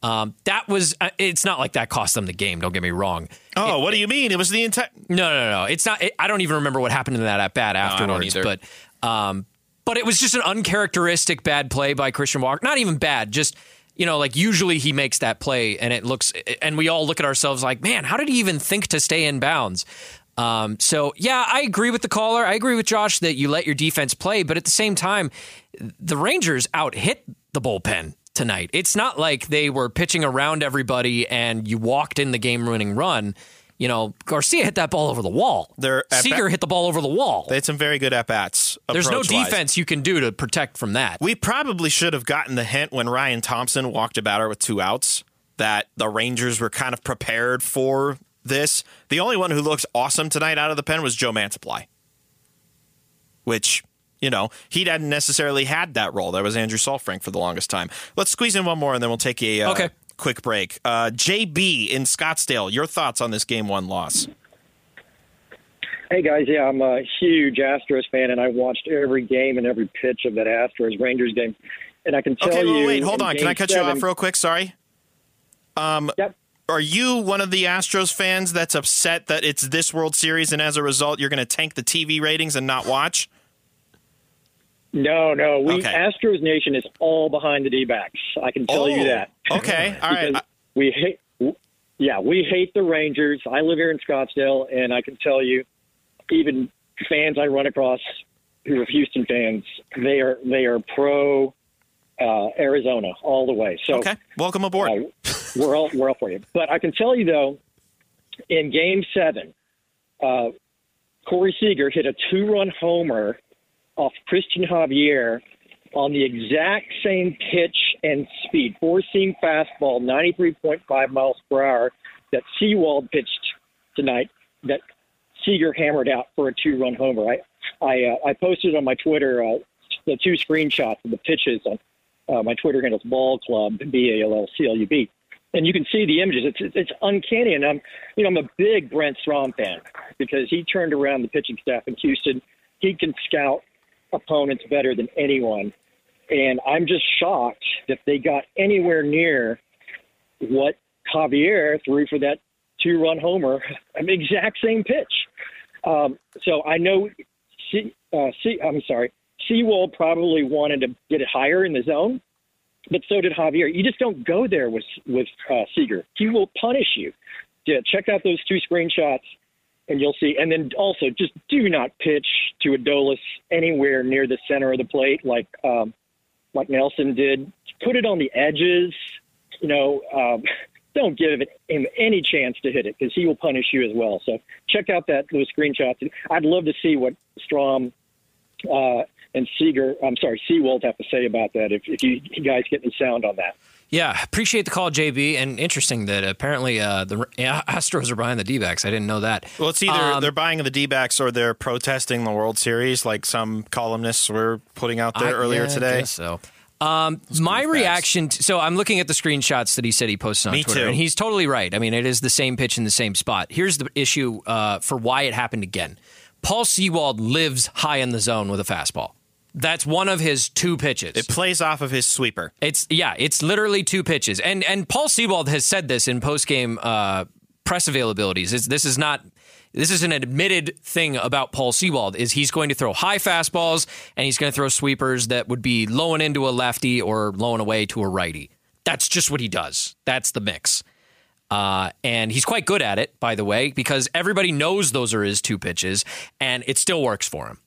Um, that was. uh, It's not like that cost them the game. Don't get me wrong. oh, what do you mean? It was the entire. No, no, no. It's not. I don't even remember what happened in that at bat afterwards. either. but, um, but it was just an uncharacteristic bad play by Christian Walker. Not even bad. Just you know, like usually he makes that play, and it looks, and we all look at ourselves like, man, how did he even think to stay in bounds? Um, so yeah, I agree with the caller. I agree with Josh that you let your defense play, but at the same time, the Rangers out hit the bullpen tonight. It's not like they were pitching around everybody and you walked in the game winning run. You know, Garcia hit that ball over the wall. Their Seager bat- hit the ball over the wall. They had some very good at bats. There's no defense you can do to protect from that. We probably should have gotten the hint when Ryan Thompson walked about her with two outs that the Rangers were kind of prepared for this. The only one who looks awesome tonight out of the pen was Joe Mantiply, which, you know, he hadn't necessarily had that role. That was Andrew Saalfrank for the longest time. Let's squeeze in one more and then we'll take a uh, Okay. Quick break. Uh, JB in Scottsdale, your thoughts on this game one loss? Hey guys, yeah, I'm a huge Astros fan, and I watched every game and every pitch of that Astros Rangers game. And I can tell Okay, you, wait, wait, hold on. Can I cut seven, you off real quick? Sorry. Um, Yep. Are you one of the Astros fans that's upset that it's this World Series and as a result you're going to tank the TV ratings and not watch? No, no, we Okay. Astros Nation is all behind the D-backs. I can tell Oh, you that. okay, all right. We hate, yeah, we hate the Rangers. I live here in Scottsdale, and I can tell you, even fans I run across who are Houston fans, they are they are pro uh, Arizona all the way. So Okay, welcome aboard. uh, we're all we're all for you. But I can tell you though, in Game Seven, uh, Corey Seager hit a two-run homer off Cristian Javier on the exact same pitch and speed, four seam fastball, 93.5 miles per hour, that Sewald pitched tonight, that Seager hammered out for a two run homer. I, I, uh, I posted on my Twitter uh, the two screenshots of the pitches on uh, my Twitter handle Ball Club, B A L L C L U B. And you can see the images. It's it's uncanny, and I'm you know I'm a big Brent Strom fan because he turned around the pitching staff in Houston. He can scout opponents better than anyone, and I'm just shocked that they got anywhere near what Javier threw for that two-run homer. I exact same pitch. Um, so I know. C, uh, C, I'm sorry. Sewald probably wanted to get it higher in the zone, but so did Javier. You just don't go there with with uh, Seager. He will punish you. Yeah, check out those two screenshots, and you'll see. And then also, just do not pitch to Adolis anywhere near the center of the plate, like um, like Nelson did. Put it on the edges. You know, um, don't give him any chance to hit it because he will punish you as well. So check out that those screenshots. I'd love to see what Strom uh, and Seager, I'm sorry, Sewald have to say about that. If, if you guys get any sound on that. Yeah, appreciate the call, JB. And interesting that apparently uh, the Astros are buying the D backs. I didn't know that. Well, it's either um, they're buying the D backs or they're protesting the World Series, like some columnists were putting out there I, earlier yeah, today. so. Um, my reaction. To, so I'm looking at the screenshots that he said he posted on Me Twitter, too. and he's totally right. I mean, it is the same pitch in the same spot. Here's the issue uh, for why it happened again. Paul Sewald lives high in the zone with a fastball. That's one of his two pitches. It plays off of his sweeper. It's yeah, it's literally two pitches. And and Paul Sewald has said this in post game uh, press availabilities. It's, this is not this is an admitted thing about Paul Sewald is he's going to throw high fastballs and he's going to throw sweepers that would be low and into a lefty or low and away to a righty. That's just what he does. That's the mix. Uh, and he's quite good at it, by the way, because everybody knows those are his two pitches, and it still works for him.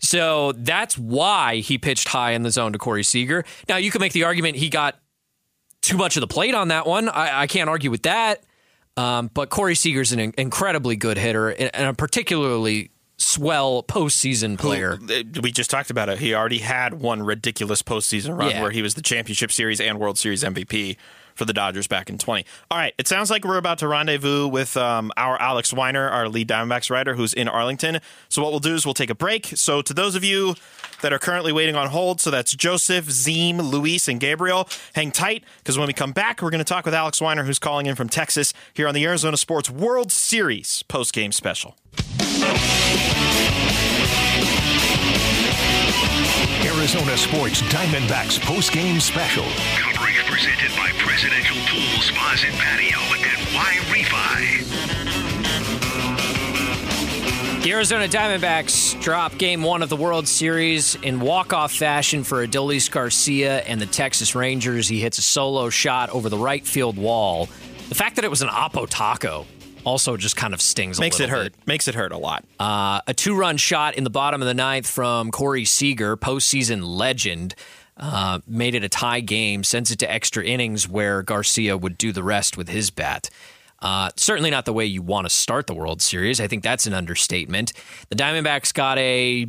So that's why he pitched high in the zone to Corey Seager. Now, you could make the argument he got too much of the plate on that one. I, I can't argue with that. Um, but Corey Seager's an incredibly good hitter and a particularly swell postseason player. Who, uh, we just talked about it. He already had one ridiculous postseason run Yeah. where he was the championship series and World Series MVP for the Dodgers back in 20. All right, it sounds like we're about to rendezvous with um, our Alex Weiner, our lead Diamondbacks writer, who's in Arlington. So what we'll do is we'll take a break. So to those of you that are currently waiting on hold, so that's Joseph, Zeem, Luis, and Gabriel, hang tight because when we come back, we're going to talk with Alex Weiner, who's calling in from Texas, here on the Arizona Sports World Series post-game special. Arizona Sports Diamondbacks post-game special. Coverage presented by Presidential Pool Spas and Patio and Y Refi. The Arizona Diamondbacks drop game one of the World Series in walk-off fashion for Adolis Garcia and the Texas Rangers. He hits a solo shot over the right field wall. The fact that it was an Oppo Taco also just kind of stings Makes a it little hurt. bit. Makes it hurt a lot. Uh, a two-run shot in the bottom of the ninth from Corey Seager, postseason legend, uh, made it a tie game, sends it to extra innings where Garcia would do the rest with his bat. Uh, certainly not the way you want to start the World Series. I think that's an understatement. The Diamondbacks got a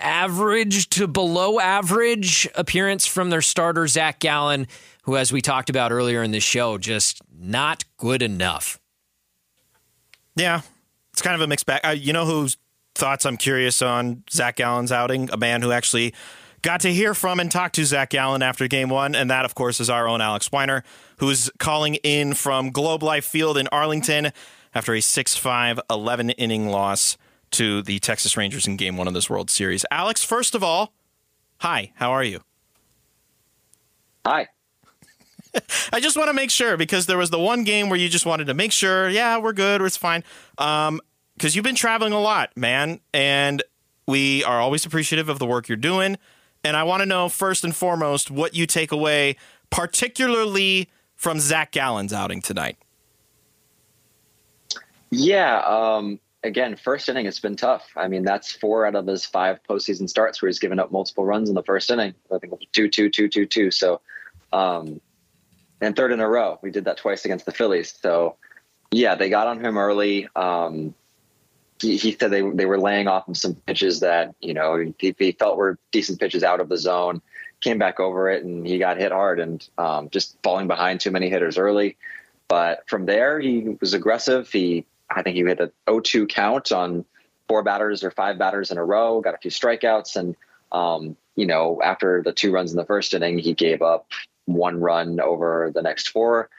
average to below average appearance from their starter Zach Gallen, who, as we talked about earlier in the show, just not good enough. Yeah, it's kind of a mixed bag. Uh, you know whose thoughts I'm curious on Zach Gallen's outing? A man who actually got to hear from and talk to Zach Gallen after game one, and that, of course, is our own Alex Weiner, who's calling in from Globe Life Field in Arlington after a 6 5 11 inning loss to the Texas Rangers in game one of this World Series. Alex, first of all, hi, how are you? Hi. I just want to make sure because there was the one game where you just wanted to make sure, yeah, we're good, it's fine. Um, because you've been traveling a lot, man, and we are always appreciative of the work you're doing. And I want to know first and foremost what you take away, particularly from Zach Gallen's outing tonight. Yeah. Um, again, first inning, it's been tough. I mean, that's four out of his five postseason starts where he's given up multiple runs in the first inning. I think two, two, two, two, two. So, um, and third in a row, we did that twice against the Phillies. So, yeah, they got on him early. Um, he, said they they were laying off him some pitches that you know he, he felt were decent pitches out of the zone. came back over it and he got hit hard and um, just falling behind too many hitters early. But from there, he was aggressive. He, I think he hit a 0-2 count on four batters or five batters in a row, got a few strikeouts. And, um, you know, after the two runs in the first inning, he gave up one run over the next four.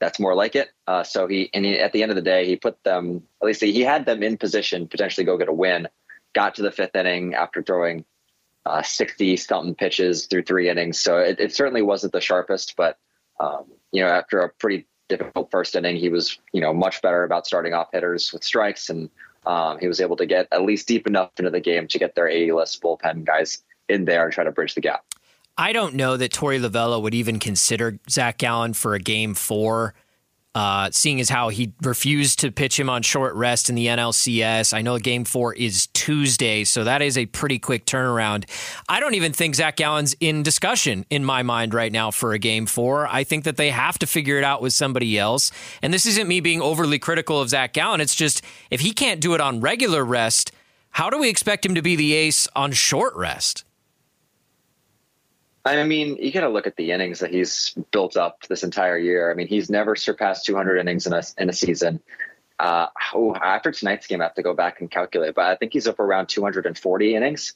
That's more like it. Uh, so he, and he, at the end of the day, he put them, at least he had them in position, potentially go get a win. Got to the fifth inning after throwing 60 uh, something pitches through three innings. So it, it certainly wasn't the sharpest, but, um, you know, after a pretty difficult first inning, he was, you know, much better about starting off hitters with strikes. And um, he was able to get at least deep enough into the game to get their A list bullpen guys in there and try to bridge the gap. I don't know that Torey Lovullo would even consider Zach Gallen for a game four uh, seeing as how he refused to pitch him on short rest in the NLCS. I know game four is Tuesday, so that is a pretty quick turnaround. I don't even think Zach Gallen's in discussion in my mind right now for a game four. I think that they have to figure it out with somebody else. And this isn't me being overly critical of Zach Gallen. It's just if he can't do it on regular rest, how do we expect him to be the ace on short rest? I mean, you got to look at the innings that he's built up this entire year. I mean, he's never surpassed 200 innings in a in a season. Uh, oh, after tonight's game, I have to go back and calculate, but I think he's up around 240 innings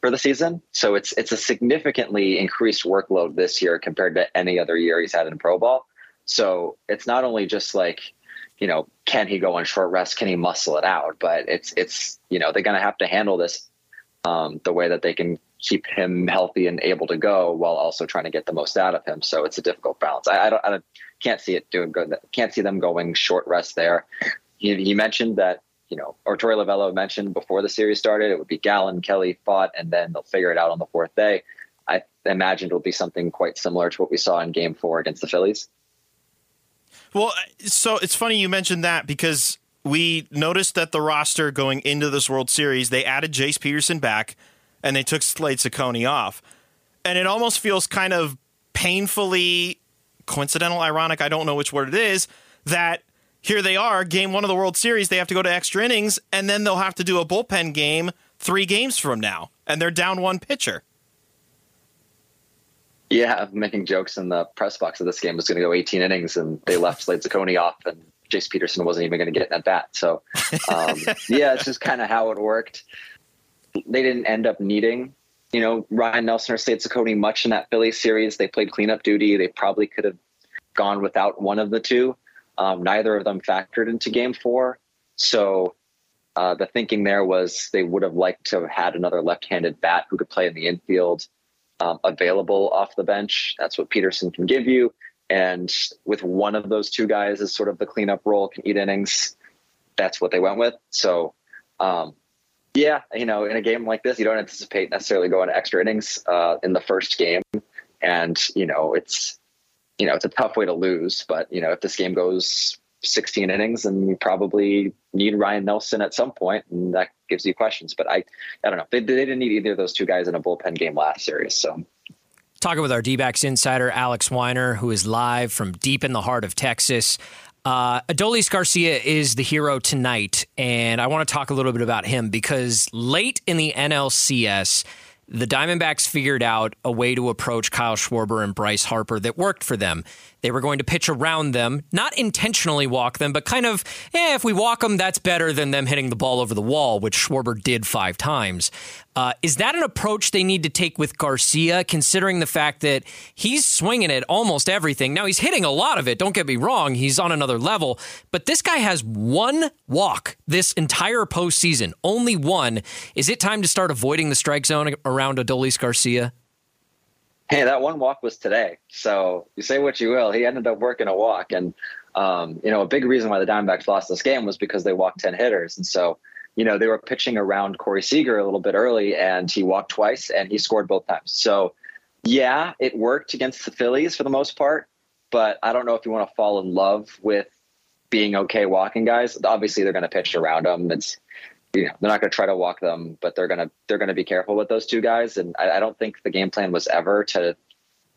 for the season. So it's it's a significantly increased workload this year compared to any other year he's had in pro ball. So it's not only just like, you know, can he go on short rest? Can he muscle it out? But it's it's you know they're going to have to handle this um, the way that they can keep him healthy and able to go while also trying to get the most out of him. So it's a difficult balance. I, I don't, I can't see it doing good. Can't see them going short rest there. He, he mentioned that, you know, or Torey Lovullo mentioned before the series started, it would be Gallen, Kelly Pfaadt, and then they'll figure it out on the fourth day. I imagine it'll be something quite similar to what we saw in game four against the Phillies. Well, so it's funny you mentioned that because we noticed that the roster going into this World Series, they added Jace Peterson back and they took Slade Cecconi off. And it almost feels kind of painfully coincidental, ironic, I don't know which word it is, that here they are, game one of the World Series, they have to go to extra innings, and then they'll have to do a bullpen game three games from now, and they're down one pitcher. Yeah, making jokes in the press box of this game was going to go 18 innings, and they left Slade Cecconi off, and Jace Peterson wasn't even going to get at bat. So, um, yeah, it's just kind of how it worked they didn't end up needing, you know, Ryan Nelson or Slade Cecconi much in that Philly series. They played cleanup duty. They probably could have gone without one of the two. Um, neither of them factored into game four. So uh, the thinking there was they would have liked to have had another left-handed bat who could play in the infield um, available off the bench. That's what Peterson can give you. And with one of those two guys as sort of the cleanup role, can eat innings. That's what they went with. So um, yeah, you know, in a game like this, you don't anticipate necessarily going extra innings uh, in the first game, and you know, it's you know, it's a tough way to lose. But you know, if this game goes 16 innings, then you probably need Ryan Nelson at some point, and that gives you questions. But I, I don't know. They, they didn't need either of those two guys in a bullpen game last series, so. Talking with our D backs insider, Alex Weiner, who is live from deep in the heart of Texas. Uh, Adolis Garcia is the hero tonight, and I want to talk a little bit about him because late in the NLCS, the Diamondbacks figured out a way to approach Kyle Schwarber and Bryce Harper that worked for them. They were going to pitch around them, not intentionally walk them, but kind of, eh, if we walk them, that's better than them hitting the ball over the wall, which Schwarber did five times. Uh, is that an approach they need to take with Garcia, considering the fact that he's swinging at almost everything? Now, he's hitting a lot of it, don't get me wrong, he's on another level, but this guy has one walk this entire postseason, only one. Is it time to start avoiding the strike zone around Adolis Garcia? Hey, that one walk was today. So you say what you will. He ended up working a walk. And, um, you know, a big reason why the Diamondbacks lost this game was because they walked 10 hitters. And so, you know, they were pitching around Corey Seager a little bit early and he walked twice and he scored both times. So, yeah, it worked against the Phillies for the most part. But I don't know if you want to fall in love with being okay walking guys. Obviously, they're going to pitch around them. It's you know, they're not going to try to walk them, but they're going to they're going to be careful with those two guys. And I, I, don't think the game plan was ever to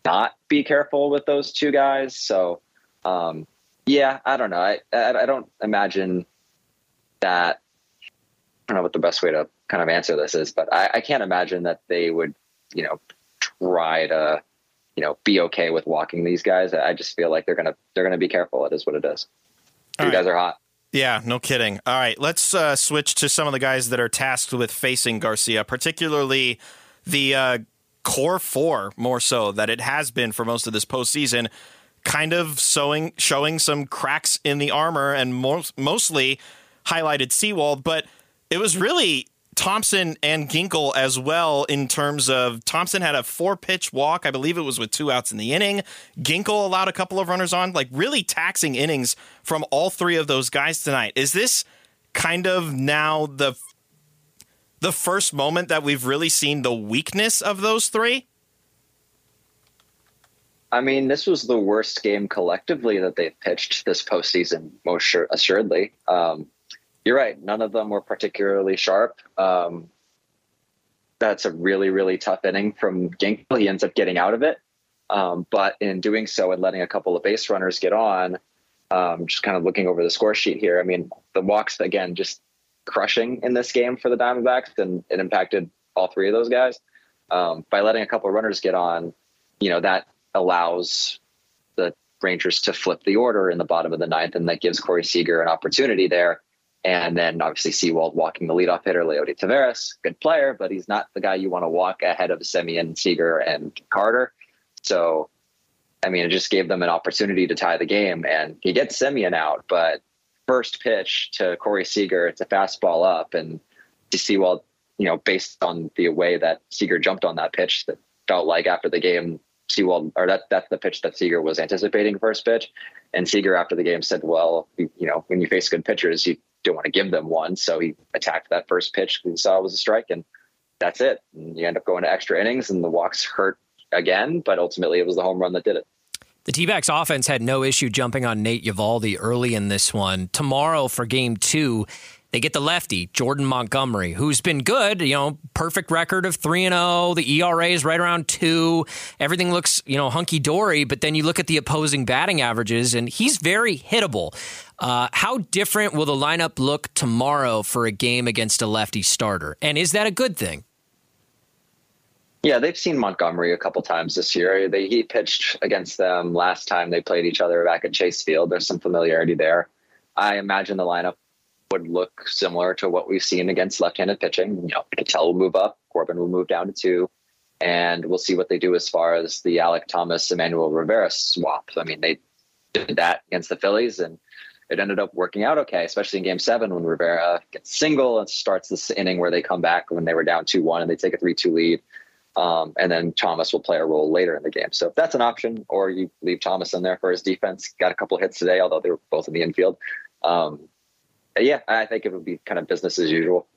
not be careful with those two guys. So, um, yeah, I don't know. I, I, I don't imagine that. I don't know what the best way to kind of answer this is, but I, I can't imagine that they would, you know, try to, you know, be okay with walking these guys. I just feel like they're gonna they're gonna be careful. It is what it is. you guys are hot. Yeah, no kidding. All right, let's uh, switch to some of the guys that are tasked with facing Garcia, particularly the uh, core four, more so that it has been for most of this postseason, kind of showing showing some cracks in the armor and most, mostly highlighted Sewald, but it was really Thompson and Ginkel as well in terms of Thompson had a four pitch walk. I believe it was with two outs in the inning. Ginkel allowed a couple of runners on, like really taxing innings from all three of those guys tonight. Is this kind of now the the first moment that we've really seen the weakness of those three? I mean, this was the worst game collectively that they've pitched this postseason, most sure, assuredly. Um, you're right. None of them were particularly sharp. Um, that's a really, really tough inning from Ginkel. He ends up getting out of it. Um, but in doing so and letting a couple of base runners get on, um, just kind of looking over the score sheet here, I mean, the walks, again, just crushing in this game for the Diamondbacks, and it impacted all three of those guys. Um, by letting a couple of runners get on, you know, that allows the Rangers to flip the order in the bottom of the ninth, and that gives Corey Seager an opportunity there and then obviously Sewald walking the leadoff hitter, Leody Taveras, good player, but he's not the guy you want to walk ahead of Semien, Seager, and Carter. So, I mean, it just gave them an opportunity to tie the game, and he gets Semien out. But first pitch to Corey Seager, it's a fastball up, and to Sewald, you know, based on the way that Seager jumped on that pitch, that felt like after the game, Sewald, or that that's the pitch that Seager was anticipating first pitch. And Seager after the game said, "Well, you know, when you face good pitchers, you didn't want to give them one. So he attacked that first pitch he saw it was a strike, and that's it. And you end up going to extra innings, and the walks hurt again, but ultimately it was the home run that did it. The D backs offense had no issue jumping on Nate Eovaldi early in this one. Tomorrow for game two, they get the lefty, Jordan Montgomery, who's been good, you know, perfect record of 3 and 0. The ERA is right around 2. Everything looks, you know, hunky dory, but then you look at the opposing batting averages and he's very hittable. Uh, how different will the lineup look tomorrow for a game against a lefty starter? And is that a good thing? Yeah, they've seen Montgomery a couple times this year. They, he pitched against them last time they played each other back at Chase Field. There's some familiarity there. I imagine the lineup would look similar to what we've seen against left-handed pitching. You know, Ketel will move up, Corbin will move down to two, and we'll see what they do as far as the Alek Thomas Emmanuel Rivera swap. I mean, they did that against the Phillies, and it ended up working out okay, especially in Game Seven when Rivera gets single and starts this inning where they come back when they were down two-one and they take a three-two lead. Um, and then Thomas will play a role later in the game. So if that's an option, or you leave Thomas in there for his defense, got a couple hits today, although they were both in the infield. Um, yeah, I think it would be kind of business as usual.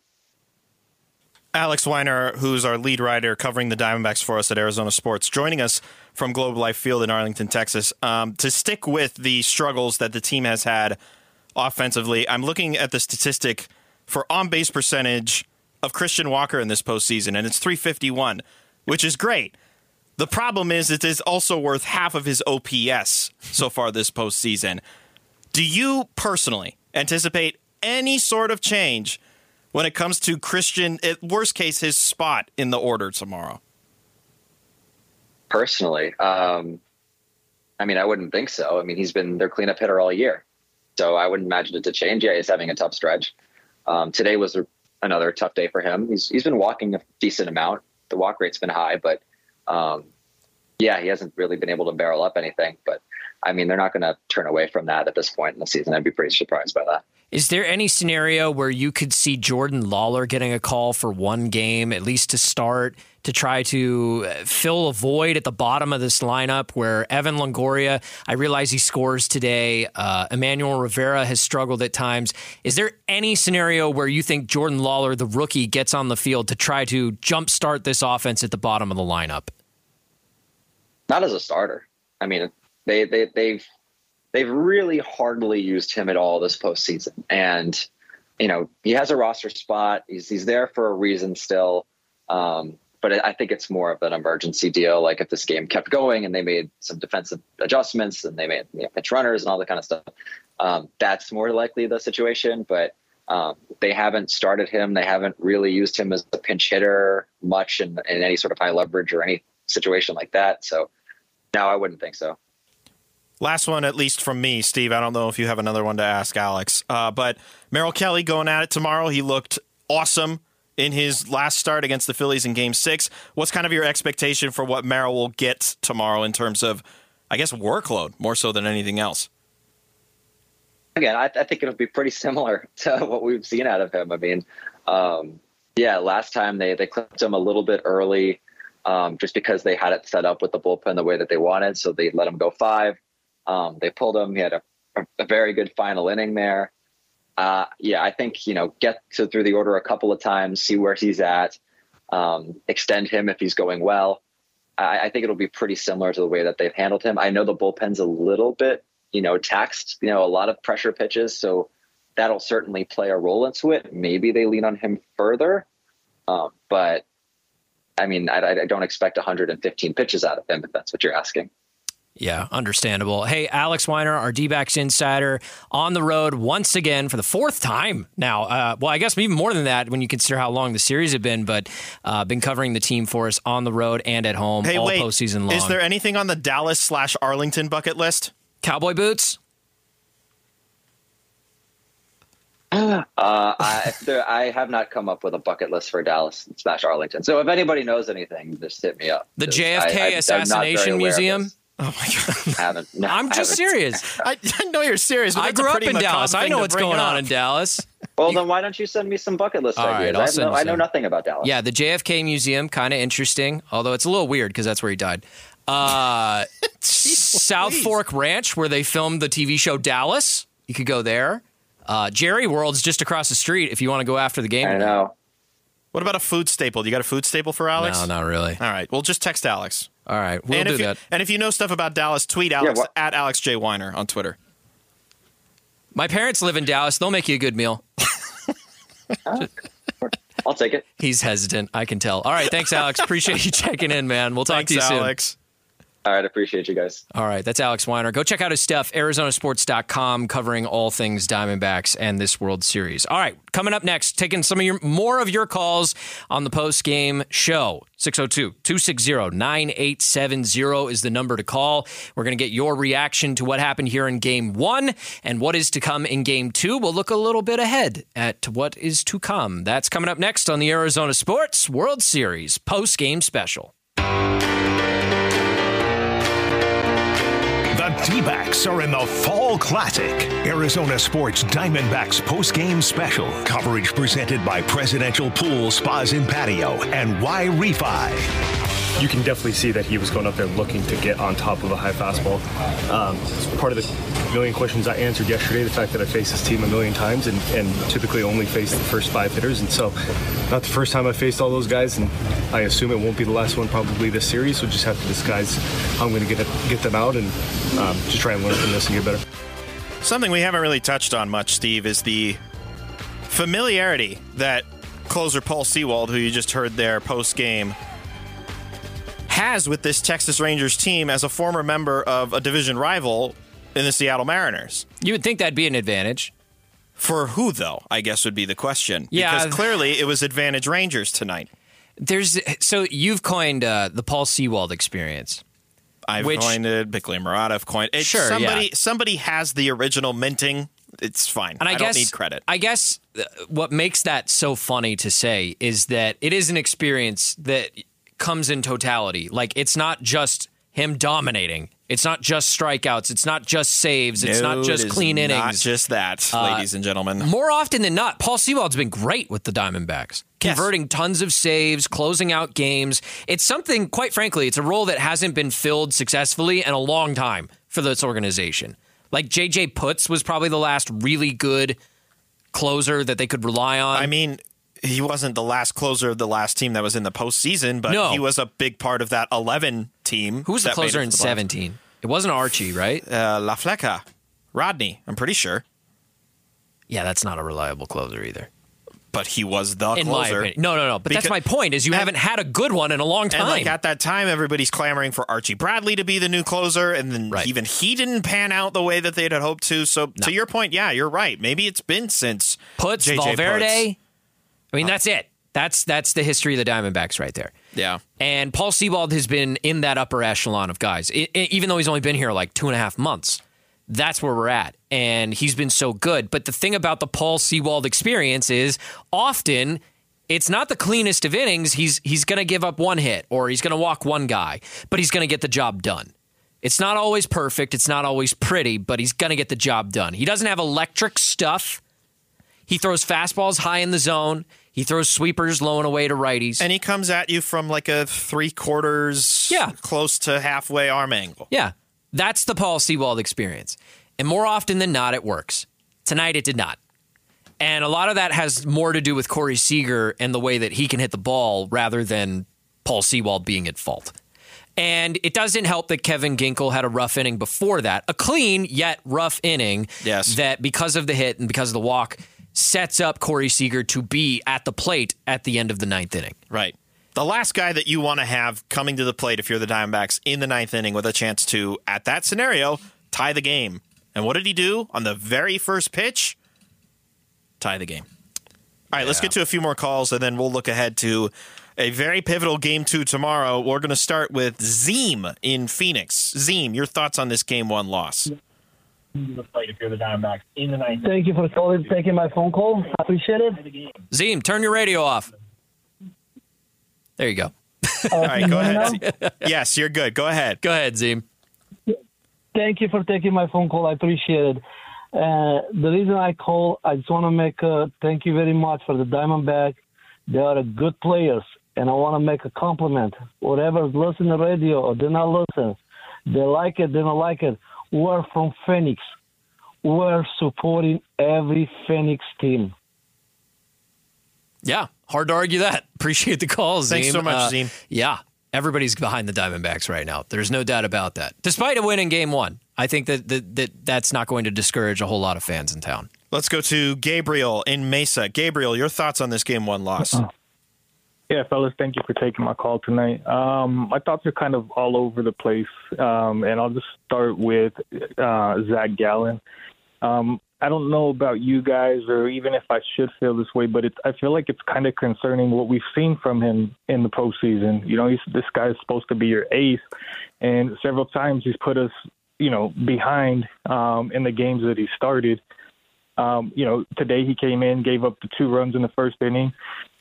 Alex Weiner, who's our lead writer covering the Diamondbacks for us at Arizona Sports, joining us from Globe Life Field in Arlington, Texas. Um, to stick with the struggles that the team has had offensively, I'm looking at the statistic for on base percentage of Christian Walker in this postseason, and it's 351, which is great. The problem is it is also worth half of his OPS so far this postseason. Do you personally anticipate any sort of change when it comes to Christian, at worst case, his spot in the order tomorrow? Personally, um, I mean, I wouldn't think so. I mean, he's been their cleanup hitter all year. So I wouldn't imagine it to change. Yeah, he's having a tough stretch. Um, today was another tough day for him. He's he's been walking a decent amount. The walk rate's been high, but um, yeah, he hasn't really been able to barrel up anything. But I mean, they're not going to turn away from that at this point in the season. I'd be pretty surprised by that. Is there any scenario where you could see Jordan Lawlar getting a call for one game, at least to start, to try to uh, fill a void at the bottom of this lineup where Evan Longoria, I realize he scores today, uh, Emmanuel Rivera has struggled at times. Is there any scenario where you think Jordan Lawlar, the rookie, gets on the field to try to jumpstart this offense at the bottom of the lineup? Not as a starter. I mean, they they they've they've really hardly used him at all this postseason, and you know he has a roster spot. He's he's there for a reason still. Um, but I think it's more of an emergency deal. Like if this game kept going and they made some defensive adjustments and they made you know, pitch runners and all that kind of stuff, um, that's more likely the situation. But um, they haven't started him. They haven't really used him as a pinch hitter much in, in any sort of high leverage or any situation like that. So, no, I wouldn't think so. Last one, at least from me, Steve. I don't know if you have another one to ask Alex, uh, but Merrill Kelly going at it tomorrow. He looked awesome in his last start against the Phillies in Game Six. What's kind of your expectation for what Merrill will get tomorrow in terms of, I guess, workload more so than anything else? Again, I, I think it'll be pretty similar to what we've seen out of him. I mean, um, yeah, last time they they clipped him a little bit early, um, just because they had it set up with the bullpen the way that they wanted, so they let him go five. Um, they pulled him. He had a, a, a very good final inning there. Uh, yeah, I think you know get to through the order a couple of times, see where he's at, um, extend him if he's going well. I, I think it'll be pretty similar to the way that they've handled him. I know the bullpen's a little bit you know taxed, you know a lot of pressure pitches, so that'll certainly play a role into it. Maybe they lean on him further, um, but I mean I, I don't expect 115 pitches out of him if that's what you're asking. Yeah, understandable. Hey, Alex Weiner, our D backs insider, on the road once again for the fourth time now. Uh, well, I guess even more than that when you consider how long the series have been, but uh, been covering the team for us on the road and at home Hey, all wait. postseason long. Is there anything on the Dallas slash Arlington bucket list? Cowboy boots? Uh, I, there, I have not come up with a bucket list for Dallas slash Arlington. So if anybody knows anything, just hit me up. The JFK I- I- I'm not very Assassination aware of Museum? Oh my god! I haven't, no, I'm just serious. I, I know you're serious. But I grew up in Dallas. I know what's going on in Dallas. Well, then why don't you send me some bucket list ideas? right, I, no, I know nothing about Dallas. Yeah, the JFK Museum, kind of interesting, although it's a little weird because that's where he died. Uh, South Louise. Fork Ranch, where they filmed the TV show Dallas. You could go there. Uh, Jerry World's just across the street if you want to go after the game. I know. What about a food staple? Do you got a food staple for Alex? No, not really. All right. Well, just text Alex. All right, we'll and do if you, that. And if you know stuff about Dallas, tweet Alex what- at Alex J Weiner on Twitter. My parents live in Dallas. They'll make you a good meal. I'll take it. He's hesitant. I can tell. All right, thanks, Alex. Appreciate you checking in, man. We'll talk Thanks, to you soon. Alex. All right, appreciate you guys. All right, that's Alex Weiner. Go check out his stuff, ArizonaSports.com, covering all things Diamondbacks and this World Series. All right, coming up next, taking some of your more of your calls on the post game show. 602-260-9870 is the number to call. We're going to get your reaction to what happened here in game 1 and what is to come in game 2. We'll look a little bit ahead at what is to come. That's coming up next on the Arizona Sports World Series post game special. D backs are in the Fall Classic. Arizona Sports Diamondbacks post-game special. Coverage presented by Presidential Pool Spas and Patio and Y Refi. You can definitely see that he was going up there looking to get on top of a high fastball. Um, it's part of the million questions I answered yesterday, the fact that I faced this team a million times and, and typically only face the first five hitters. And so, not the first time I faced all those guys, and I assume it won't be the last one probably this series. So, just have to disguise how I'm going to get, get them out and um, just try and learn from this and get better. Something we haven't really touched on much, Steve, is the familiarity that closer Paul Sewald, who you just heard there post game, has with this Texas Rangers team as a former member of a division rival in the Seattle Mariners. You would think that'd be an advantage. For who, though? I guess would be the question. Yeah. Because clearly it was advantage Rangers tonight. There's so you've coined uh, the Paul Sewald experience. I've Which- coined it. Bickley Marotta have coined it. Sure, somebody, yeah. somebody has the original minting. It's fine. And I, I, guess don't need credit. I guess uh, what makes that so funny to say is that it is an experience that comes in totality. Like it's not just him dominating. It's not just strikeouts. It's not just saves. It's No, not just it clean innings. It's not just that, Uh, ladies and gentlemen. More often than not, Paul Sewald's been great with the Diamondbacks, Yes. converting tons of saves, closing out games. It's something, quite frankly, it's a role that hasn't been filled successfully in a long time for this organization. Like JJ Putz was probably the last really good closer that they could rely on. I mean, he wasn't the last closer of the last team that was in the postseason, but No. he was a big part of that 11 team. who was the closer in the playoffs. 17? It wasn't Archie, right? Uh, La Fleca. Rodney, I'm pretty sure. Yeah, that's not a reliable closer either. But he was the In closer. No, no, no. But that's my point is you and- haven't had a good one in a long time. And like at that time, everybody's clamoring for Archie Bradley to be the new closer, and then Right. even he didn't pan out the way that they'd had hoped to. So, to your point, yeah, you're right. Maybe it's been since Putz JJ Valverde. Putz. I mean, uh, that's it. That's that's the history of the Diamondbacks right there. Yeah. And Paul Sewald has been in that upper echelon of guys, I- I- even though he's only been here like two and a half months. That's where we're at. And he's been so good. But the thing about the Paul Sewald experience is often it's not the cleanest of innings. He's he's going to give up one hit or he's going to walk one guy, but he's going to get the job done. It's not always perfect. It's not always pretty, but he's going to get the job done. He doesn't have electric stuff. He throws fastballs high in the zone. He throws sweepers low and away to righties. And he comes at you from like a three quarters, Yeah. close to halfway arm angle. Yeah, that's the Paul Sewald experience. And more often than not, it works. Tonight, it did not. And a lot of that has more to do with Corey Seager and the way that he can hit the ball rather than Paul Sewald being at fault. And it doesn't help that Kevin Ginkel had a rough inning before that, a clean yet rough inning. Yes. That because of the hit and because of the walk sets up Corey Seager to be at the plate at the end of the ninth inning. Right. The last guy that you want to have coming to the plate if you're the Diamondbacks in the ninth inning with a chance to, at that scenario, tie the game. And what did he do on the very first pitch? Tie the game. All right, let's get to a few more calls and then we'll look ahead to a very pivotal game two tomorrow. We're going to start with Zeem in Phoenix. Zeem, your thoughts on this game one loss? The plate if you're the Diamondbacks in the ninth. Thank you for calling, taking my phone call. I appreciate it. Zeem, turn your radio off. There you go. All right, go ahead. yes, you're good. Go ahead. Go ahead, Zeem. Thank you for taking my phone call. I appreciate it. Uh, the reason I call, I just want to make a thank you very much for the Diamondback. They are a good players, and I want to make a compliment. Whatever listen to radio or they're not listen, they like it, they don't like it. We're from Phoenix. We're supporting every Phoenix team. Yeah, hard to argue that. Appreciate the call, Zeem. Thanks so much, Uh, Zeem. Yeah, everybody's behind the Diamondbacks right now. There's no doubt about that. Despite a win in game one, I think that, that, that that's not going to discourage a whole lot of fans in town. Let's go to Gabriel in Mesa. Gabriel, your thoughts on this game one loss? Yeah, fellas, thank you for taking my call tonight. Um, my thoughts are kind of all over the place, um, and I'll just start with uh, Zach Gallen. Um, I don't know about you guys, or even if I should feel this way, but it's, I feel like it's kind of concerning what we've seen from him in the postseason. You know, he's, this guy is supposed to be your ace, and several times he's put us, you know, behind um, in the games that he started. Um, you know, today he came in, gave up the two runs in the first inning,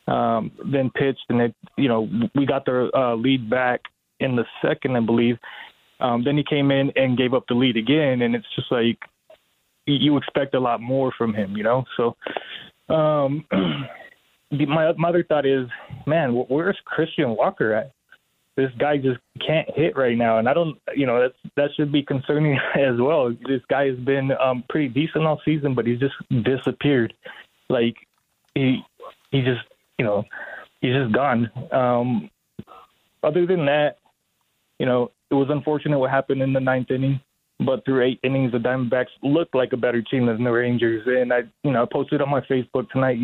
um, then pitched, and it, you know, we got the uh, lead back in the second, I believe. Um, then he came in and gave up the lead again, and it's just like you- expect a lot more from him, you know. So, um, my my other thought is, man, where's Christian Walker at? This guy just can't hit right now, and I don't, you know, that's that should be concerning as well. This guy has been um, pretty decent all season, but he's just disappeared. Like he he just, you know, he's just gone. Um, other than that, you know, it was unfortunate what happened in the ninth inning. But through eight innings, the Diamondbacks looked like a better team than the Rangers. And I, you know, I posted on my Facebook tonight.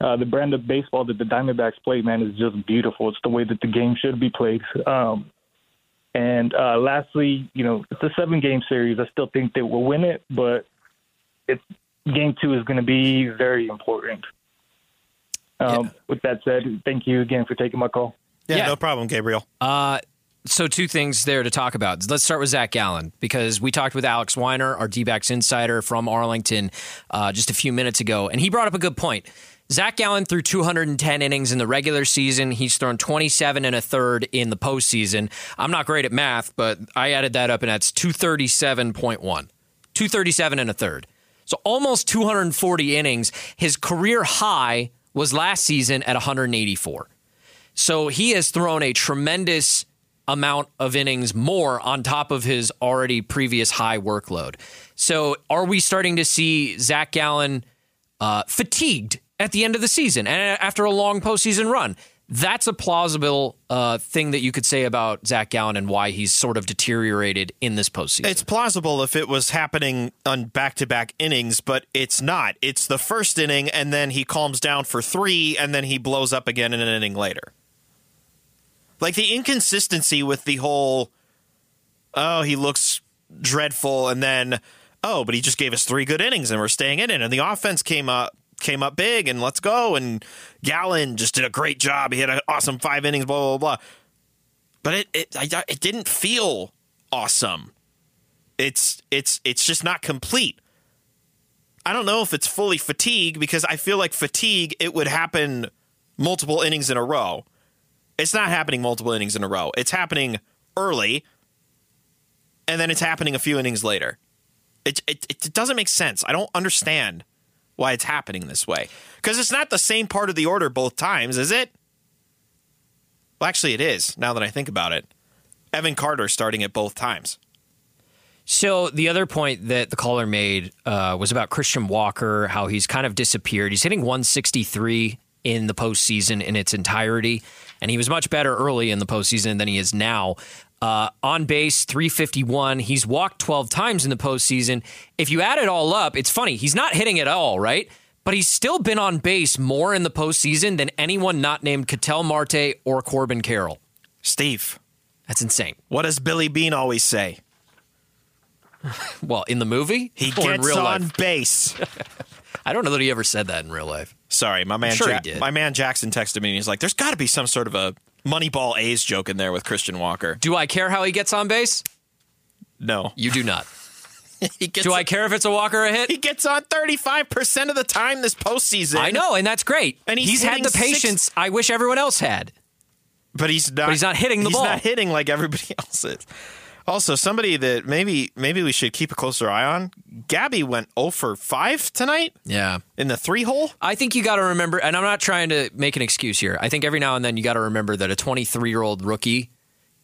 Uh, the brand of baseball that the Diamondbacks play, man, is just beautiful. It's the way that the game should be played. Um, and uh, lastly, you know, it's a seven-game series. I still think that we'll win it, but it's game two is going to be very important. Um, With that said, thank you again for taking my call. Yeah, no problem, Gabriel. Uh, so two things there to talk about. Let's start with Zach Gallen because we talked with Alex Weiner, our D-backs insider from Arlington, uh, just a few minutes ago, and he brought up a good point. Zach Gallen threw 210 innings in the regular season. He's thrown 27 and a third in the postseason. I'm not great at math, but I added that up, and that's 237.1. 237 and a third. So almost 240 innings. His career high was last season at 184. So he has thrown a tremendous amount of innings more on top of his already previous high workload. So are we starting to see Zach Gallen uh, fatigued at the end of the season and after a long postseason run? That's a plausible uh, thing that you could say about Zach Gallen and why he's sort of deteriorated in this postseason. It's plausible if it was happening on back to back innings, but it's not. It's the first inning, and then he calms down for three, and then he blows up again in an inning later. Like the inconsistency with the whole, oh, he looks dreadful, and then, oh, but he just gave us three good innings and we're staying in it. And the offense came up, came up big and let's go. And Gallen just did a great job. He had an awesome five innings, blah, blah, blah. But it, it, I, it didn't feel awesome. It's, it's, it's just not complete. I don't know if it's fully fatigue because I feel like fatigue, it would happen multiple innings in a row. It's not happening multiple innings in a row. It's happening early, and then it's happening a few innings later. It, it, it doesn't make sense. I don't understand why it's happening this way. Because it's not the same part of the order both times, is it? Well, actually, it is, now that I think about it. Evan Carter starting at both times. So the other point that the caller made uh, was about Christian Walker, how he's kind of disappeared. He's hitting 163 in the postseason in its entirety, and he was much better early in the postseason than he is now. Uh, on base, 351. He's walked 12 times in the postseason. If you add it all up, it's funny. He's not hitting at all, right? But he's still been on base more in the postseason than anyone not named Ketel Marte or Corbin Carroll. Steve. That's insane. What does Billy Beane always say? well, in the movie? He gets real on life? base. I don't know that he ever said that in real life. Sorry, my man. sure Ja-. My man Jackson texted me and he's like, "There's got to be some sort of a Moneyball A's joke in there with Christian Walker." Do I care how he gets on base? No, You do not. he gets. Do I care if it's a walk or a hit? He gets on 35 percent of the time this postseason. I know, and that's great. And he's he's had the six- patience I wish everyone else had. but he's not. But he's not hitting the he's ball. He's not hitting like everybody else is. Also, somebody that maybe maybe we should keep a closer eye on. Gabby went 0 for 5 tonight Yeah. in the three hole. I think you got to remember, and I'm not trying to make an excuse here. I think every now and then you got to remember that a 23 year old rookie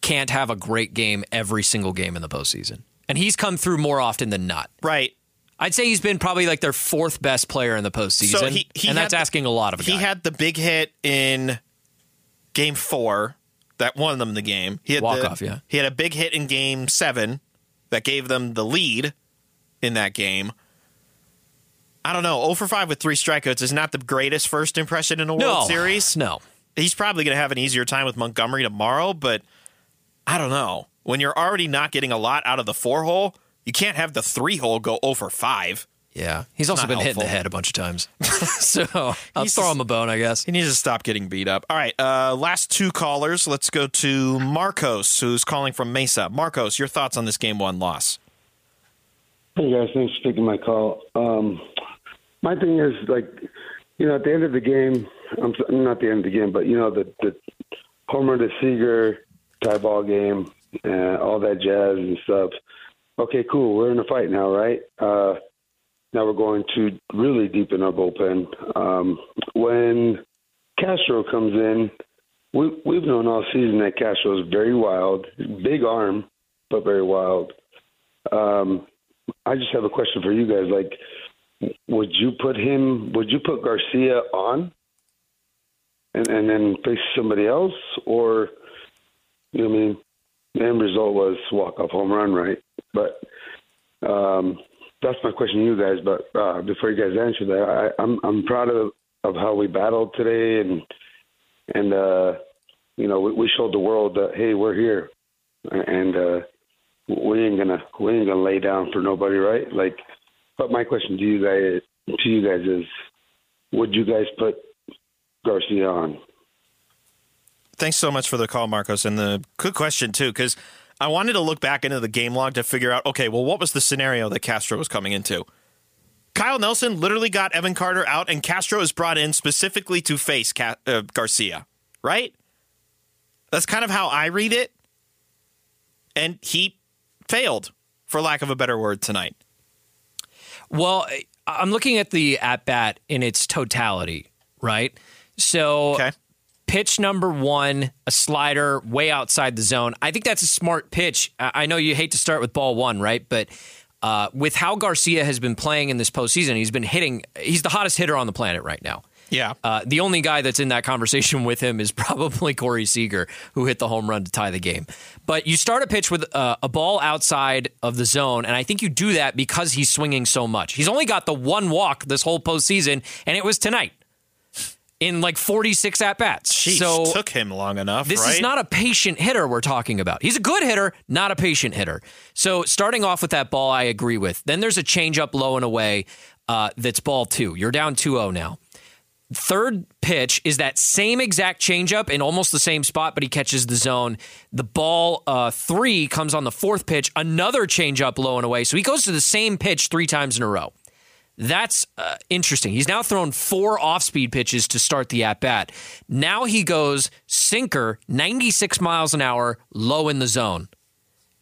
can't have a great game every single game in the postseason. And he's come through more often than not. Right. I'd say he's been probably like their fourth best player in the postseason. So he, he and that's the- asking a lot of a He guy. had the big hit in game four that won them the game. He had the- Walk-off, yeah. He had a big hit in game seven that gave them the lead in that game. I don't know. 0 for 5 with three strikeouts is not the greatest first impression in a World No. Series. No. He's probably going to have an easier time with Montgomery tomorrow, but I don't know. When you're already not getting a lot out of the four hole, you can't have the three hole go 0 for 5. Yeah. He's also not been hit in the head a bunch of times. so I'll He's throw just- him a bone, I guess. He needs to stop getting beat up. All right, uh, last two callers. Let's go to Marcos, who's calling from Mesa. Marcos, your thoughts on this game one loss? Hey guys, thanks for taking my call. Um, my thing is like, you know, at the end of the game, I'm s- not the end of the game, but you know, the the homer to Seager tie ball game, uh, all that jazz and stuff. Okay, cool. We're in a fight now, right? Uh, now we're going to really deepen our bullpen. Um, when Castro comes in, we, we've known all season that Castro is very wild, big arm, but very wild. Um, I just have a question for you guys. Like, would you put him? Would you put Garcia on, and and then face somebody else, or you know, I mean, the end result was walk off home run, right? But um, that's my question to you guys. But uh, before you guys answer that, I, I'm I'm proud of of how we battled today, and and uh, you know, we, we showed the world that hey, we're here, and. uh we ain't gonna we ain't gonna lay down for nobody, right? Like, but my question to you guys to you guys is, would you guys put Garcia on? Thanks so much for the call, Marcos, and the good question too, because I wanted to look back into the game log to figure out, okay, well, what was the scenario that Castro was coming into? Kyle Nelson literally got Evan Carter out, and Castro is brought in specifically to face Ca- uh, Garcia, right? That's kind of how I read it, and he failed, for lack of a better word, tonight. Well, I'm looking at the at bat in its totality, right? So, pitch number one, a slider way outside the zone. I think that's a smart pitch. I know you hate to start with ball one, right? But uh, with how Garcia has been playing in this postseason, he's been hitting. He's the hottest hitter on the planet right now. Yeah. Uh, the only guy that's in that conversation with him is probably Corey Seager, who hit the home run to tie the game. But you start a pitch with uh, a ball outside of the zone, and I think you do that because he's swinging so much. He's only got the one walk this whole postseason, and it was tonight in like 46 at bats. So took him long enough. this right? is not a patient hitter we're talking about. He's a good hitter, not a patient hitter. So starting off with that ball, I agree with. Then there's a changeup low and away. uh, that's ball two. You're down 2 0 now. Third pitch is that same exact changeup in almost the same spot, but he catches the zone. The ball uh, three comes on the fourth pitch, another changeup low and away. So he goes to the same pitch three times in a row. That's uh, interesting. He's now thrown four off speed pitches to start the at bat. Now he goes sinker, 96 miles an hour, low in the zone,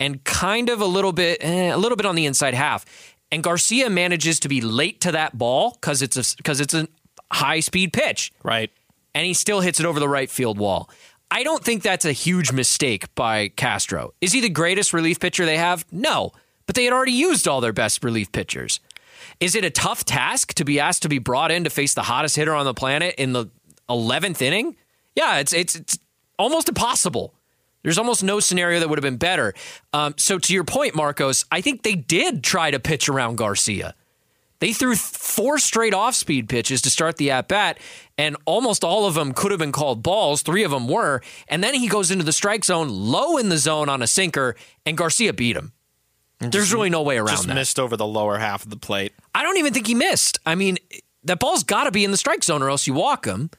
and kind of a little bit, eh, a little bit on the inside half. And Garcia manages to be late to that ball because it's a because it's a high speed pitch, right? And he still hits it over the right field wall. I don't think that's a huge mistake by Castro. Is he the greatest relief pitcher they have? No, but they had already used all their best relief pitchers. Is it a tough task to be asked to be brought in to face the hottest hitter on the planet in the 11th inning? Yeah, it's it's it's almost impossible. There's almost no scenario that would have been better. Um, so to your point, Marcos, I think they did try to pitch around Garcia. They threw four straight off speed pitches to start the at bat, and almost all of them could have been called balls. Three of them were. And then he goes into the strike zone, low in the zone on a sinker, and Garcia beat him. There's really no way around just that. missed over the lower half of the plate. I don't even think he missed. I mean, that ball's got to be in the strike zone or else you walk him.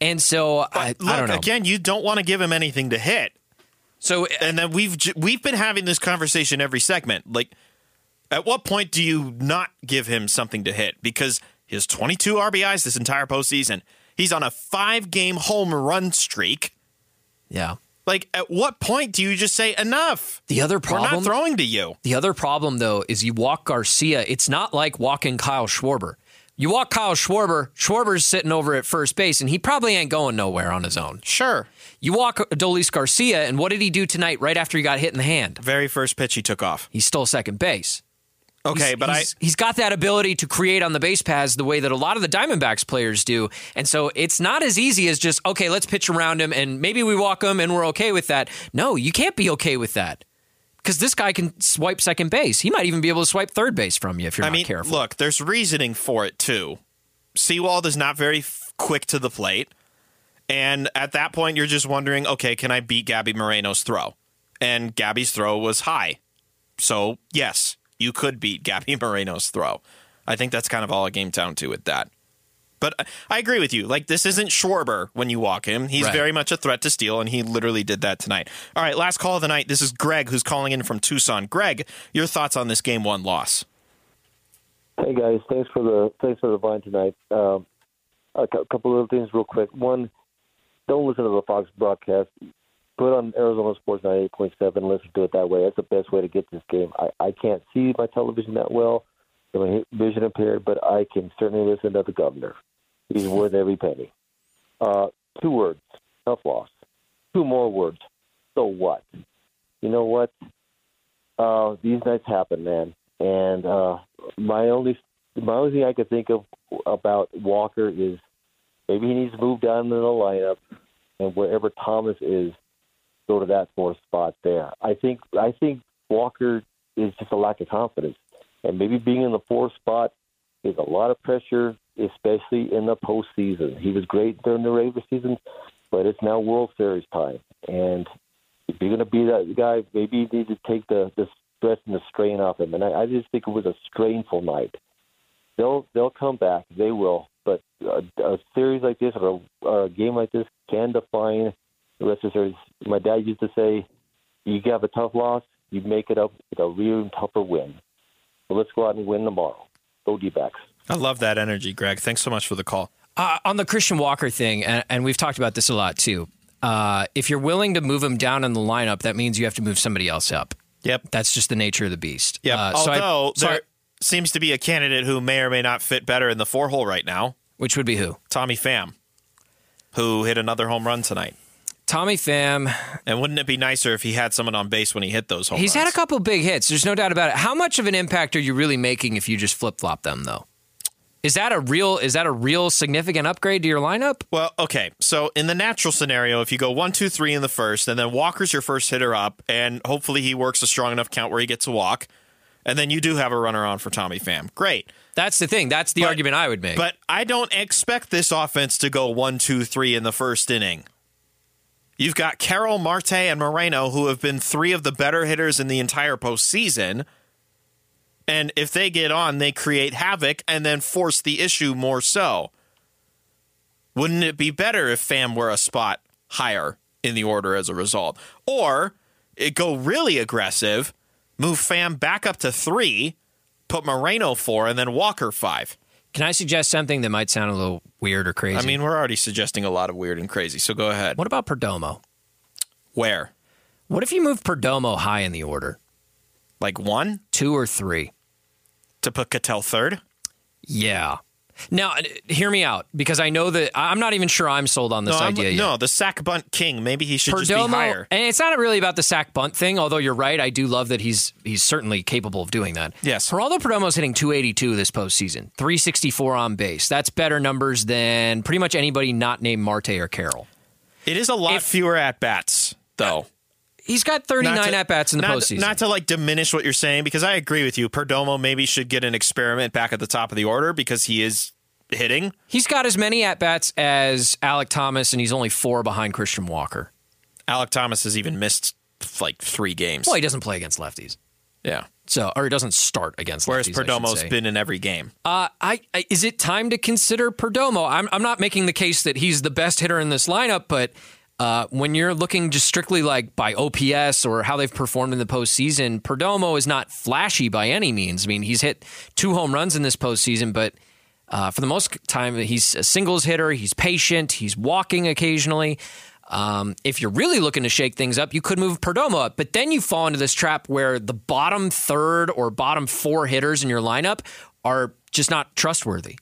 And so I, Look, I don't know. again, you don't want to give him anything to hit. So uh, and then we've we've been having this conversation every segment. Like, at what point do you not give him something to hit? Because his 22 RBIs this entire postseason, he's on a five game home run streak. Yeah. Like, at what point do you just say enough? The other problem, We're not throwing to you. The other problem though is you walk Garcia. It's not like walking Kyle Schwarber. You walk Kyle Schwarber, Schwarber's sitting over at first base, and he probably ain't going nowhere on his own. Sure. You walk Adolis Garcia, and what did he do tonight right after he got hit in the hand? Very first pitch he took off. He stole second base. Okay, He's- but I he's, he's got that ability to create on the base paths the way that a lot of the Diamondbacks players do, and so it's not as easy as just okay, let's pitch around him and maybe we walk him and we're okay with that. No, you can't be okay with that because this guy can swipe second base. He might even be able to swipe third base from you if you're I not mean, careful. look, there's reasoning for it too. Sewald is not very f- quick to the plate, and at that point, you're just wondering, okay, can I beat Gabby Moreno's throw? And Gabby's throw was high, so yes, you could beat Gabby Moreno's throw. I think that's kind of all it came down to with that. But I- I agree with you. Like this isn't Schwarber when you walk him. He's Right. very much a threat to steal, and he literally did that tonight. All right, last call of the night. This is Greg who's calling in from Tucson. Greg, your thoughts on this game one loss? Hey guys, thanks for the thanks for the vine tonight. Um, a couple of things real quick. One, don't listen to the Fox broadcast. Put on Arizona Sports 98.7. Listen to it that way. That's the best way to get this game. I, I can't see my television that well. I'm vision impaired, but I can certainly listen to the governor. He's worth every penny. Uh, two words: tough loss. Two more words: so what? You know what? Uh, these nights happen, man. And uh, my only my only thing I could think of about Walker is maybe he needs to move down in the lineup, and wherever Thomas is, go to that fourth spot there. I think I think Walker is just a lack of confidence, and maybe being in the fourth spot is a lot of pressure, especially in the postseason. He was great during the regular season, but it's now World Series time, and if you're going to be that guy, maybe you need to take the the stress and the strain off him. And I, I just think it was a strainful night. They'll they'll come back, they will. But a, a series like this or a, or a game like this can define the rest of the series. My dad used to say, "You have a tough loss, you make it up with a real tougher win." So let's go out and win tomorrow. Go D-backs. I love that energy, Greg. Thanks so much for the call. Uh, on the Christian Walker thing, and, and we've talked about this a lot too. Uh, if you're willing to move him down in the lineup, that means you have to move somebody else up. Yep, that's just the nature of the beast. Yep. Uh, so I- Although so I- there seems to be a candidate who may or may not fit better in the four hole right now. Which would be who? Tommy Pham, who hit another home run tonight. Tommy Pham. And wouldn't it be nicer if he had someone on base when he hit those home he's runs? had a couple big hits. There's no doubt about it. How much of an impact are you really making if you just flip flop them, though? Is that a real? Is that a real significant upgrade to your lineup? Well, okay. So in the natural scenario, if you go one, two, three in the first, and then Walker's your first hitter up, and hopefully he works a strong enough count where he gets a walk, and then you do have a runner on for Tommy Pham. Great. That's the thing. That's the argument I would make. But I don't expect this offense to go one, two, three in the first inning. You've got Carroll, Marte, and Moreno, who have been three of the better hitters in the entire postseason. And if they get on, they create havoc and then force the issue more so. Wouldn't it be better if Pham were a spot higher in the order as a result? Or it go really aggressive, move Pham back up to three, put Moreno four, and then Walker five. Can I suggest something that might sound a little weird or crazy? I mean, we're already suggesting a lot of weird and crazy, so go ahead. what about Perdomo? Where? What if you move Perdomo high in the order? Like one? Two or three? To put Ketel third? Yeah. Now, uh, hear me out because I know that I'm not even sure I'm sold on this no, I'm- idea yet. no, the sack bunt king. Maybe he should just be higher. and it's not really about the sack bunt thing. Although you're right, I do love that he's he's certainly capable of doing that. Yes. Geraldo Perdomo's hitting 282 this postseason, 364 on base. That's better numbers than pretty much anybody not named Marte or Carroll. It is a lot fewer at bats, though. He's got 39 to- at bats in the not, postseason. Not to like diminish what you're saying, because I agree with you. Perdomo maybe should get an experiment back at the top of the order because he is hitting. He's got as many at bats as Alek Thomas, and he's only four behind Christian Walker. Alek Thomas has even missed like three games. Well, he doesn't play against lefties, yeah. so or he doesn't start against Whereas lefties. Perdomo's been in every game. Uh, I, I is it time to consider Perdomo? I'm I'm not making the case that he's the best hitter in this lineup, but uh, when you're looking just strictly like by OPS or how they've performed in the postseason, Perdomo is not flashy by any means. I mean, he's hit two home runs in this postseason, but uh, for the most time, he's a singles hitter. He's patient. He's walking occasionally. Um, if you're really looking to shake things up, you could move Perdomo up, but then you fall into this trap where the bottom third or bottom four hitters in your lineup are just not trustworthy.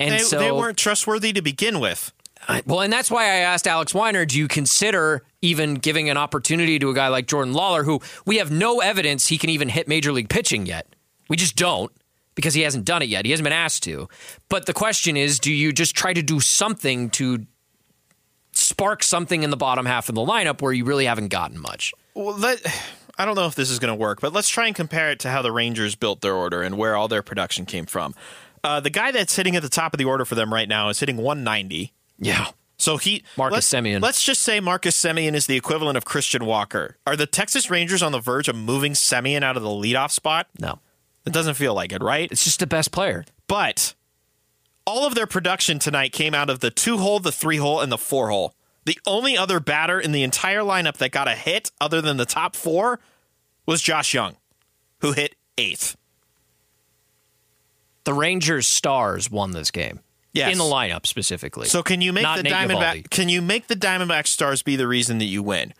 And they, so they weren't trustworthy to begin with. I- well, and that's why I asked Alex Weiner, do you consider even giving an opportunity to a guy like Jordan Lawlar, who we have no evidence he can even hit major league pitching yet? We just don't because he hasn't done it yet. He hasn't been asked to. But the question is, do you just try to do something to spark something in the bottom half of the lineup where you really haven't gotten much? Well, let, I don't know if this is going to work, but let's try and compare it to how the Rangers built their order and where all their production came from. Uh, the guy that's hitting at the top of the order for them right now is hitting 190. Yeah. So he Marcus let's, Semien. Let's just say Marcus Semien is the equivalent of Christian Walker. Are the Texas Rangers on the verge of moving Semien out of the leadoff spot? No. It doesn't feel like it, right? It's just the best player. But all of their production tonight came out of the two hole, the three hole, and the four hole. The only other batter in the entire lineup that got a hit other than the top four was Josh Jung, who hit eighth. The Rangers stars won this game. Yes. In the lineup specifically. So can you make Not the Nate Diamondback can you make the Diamondback stars be the reason that you win?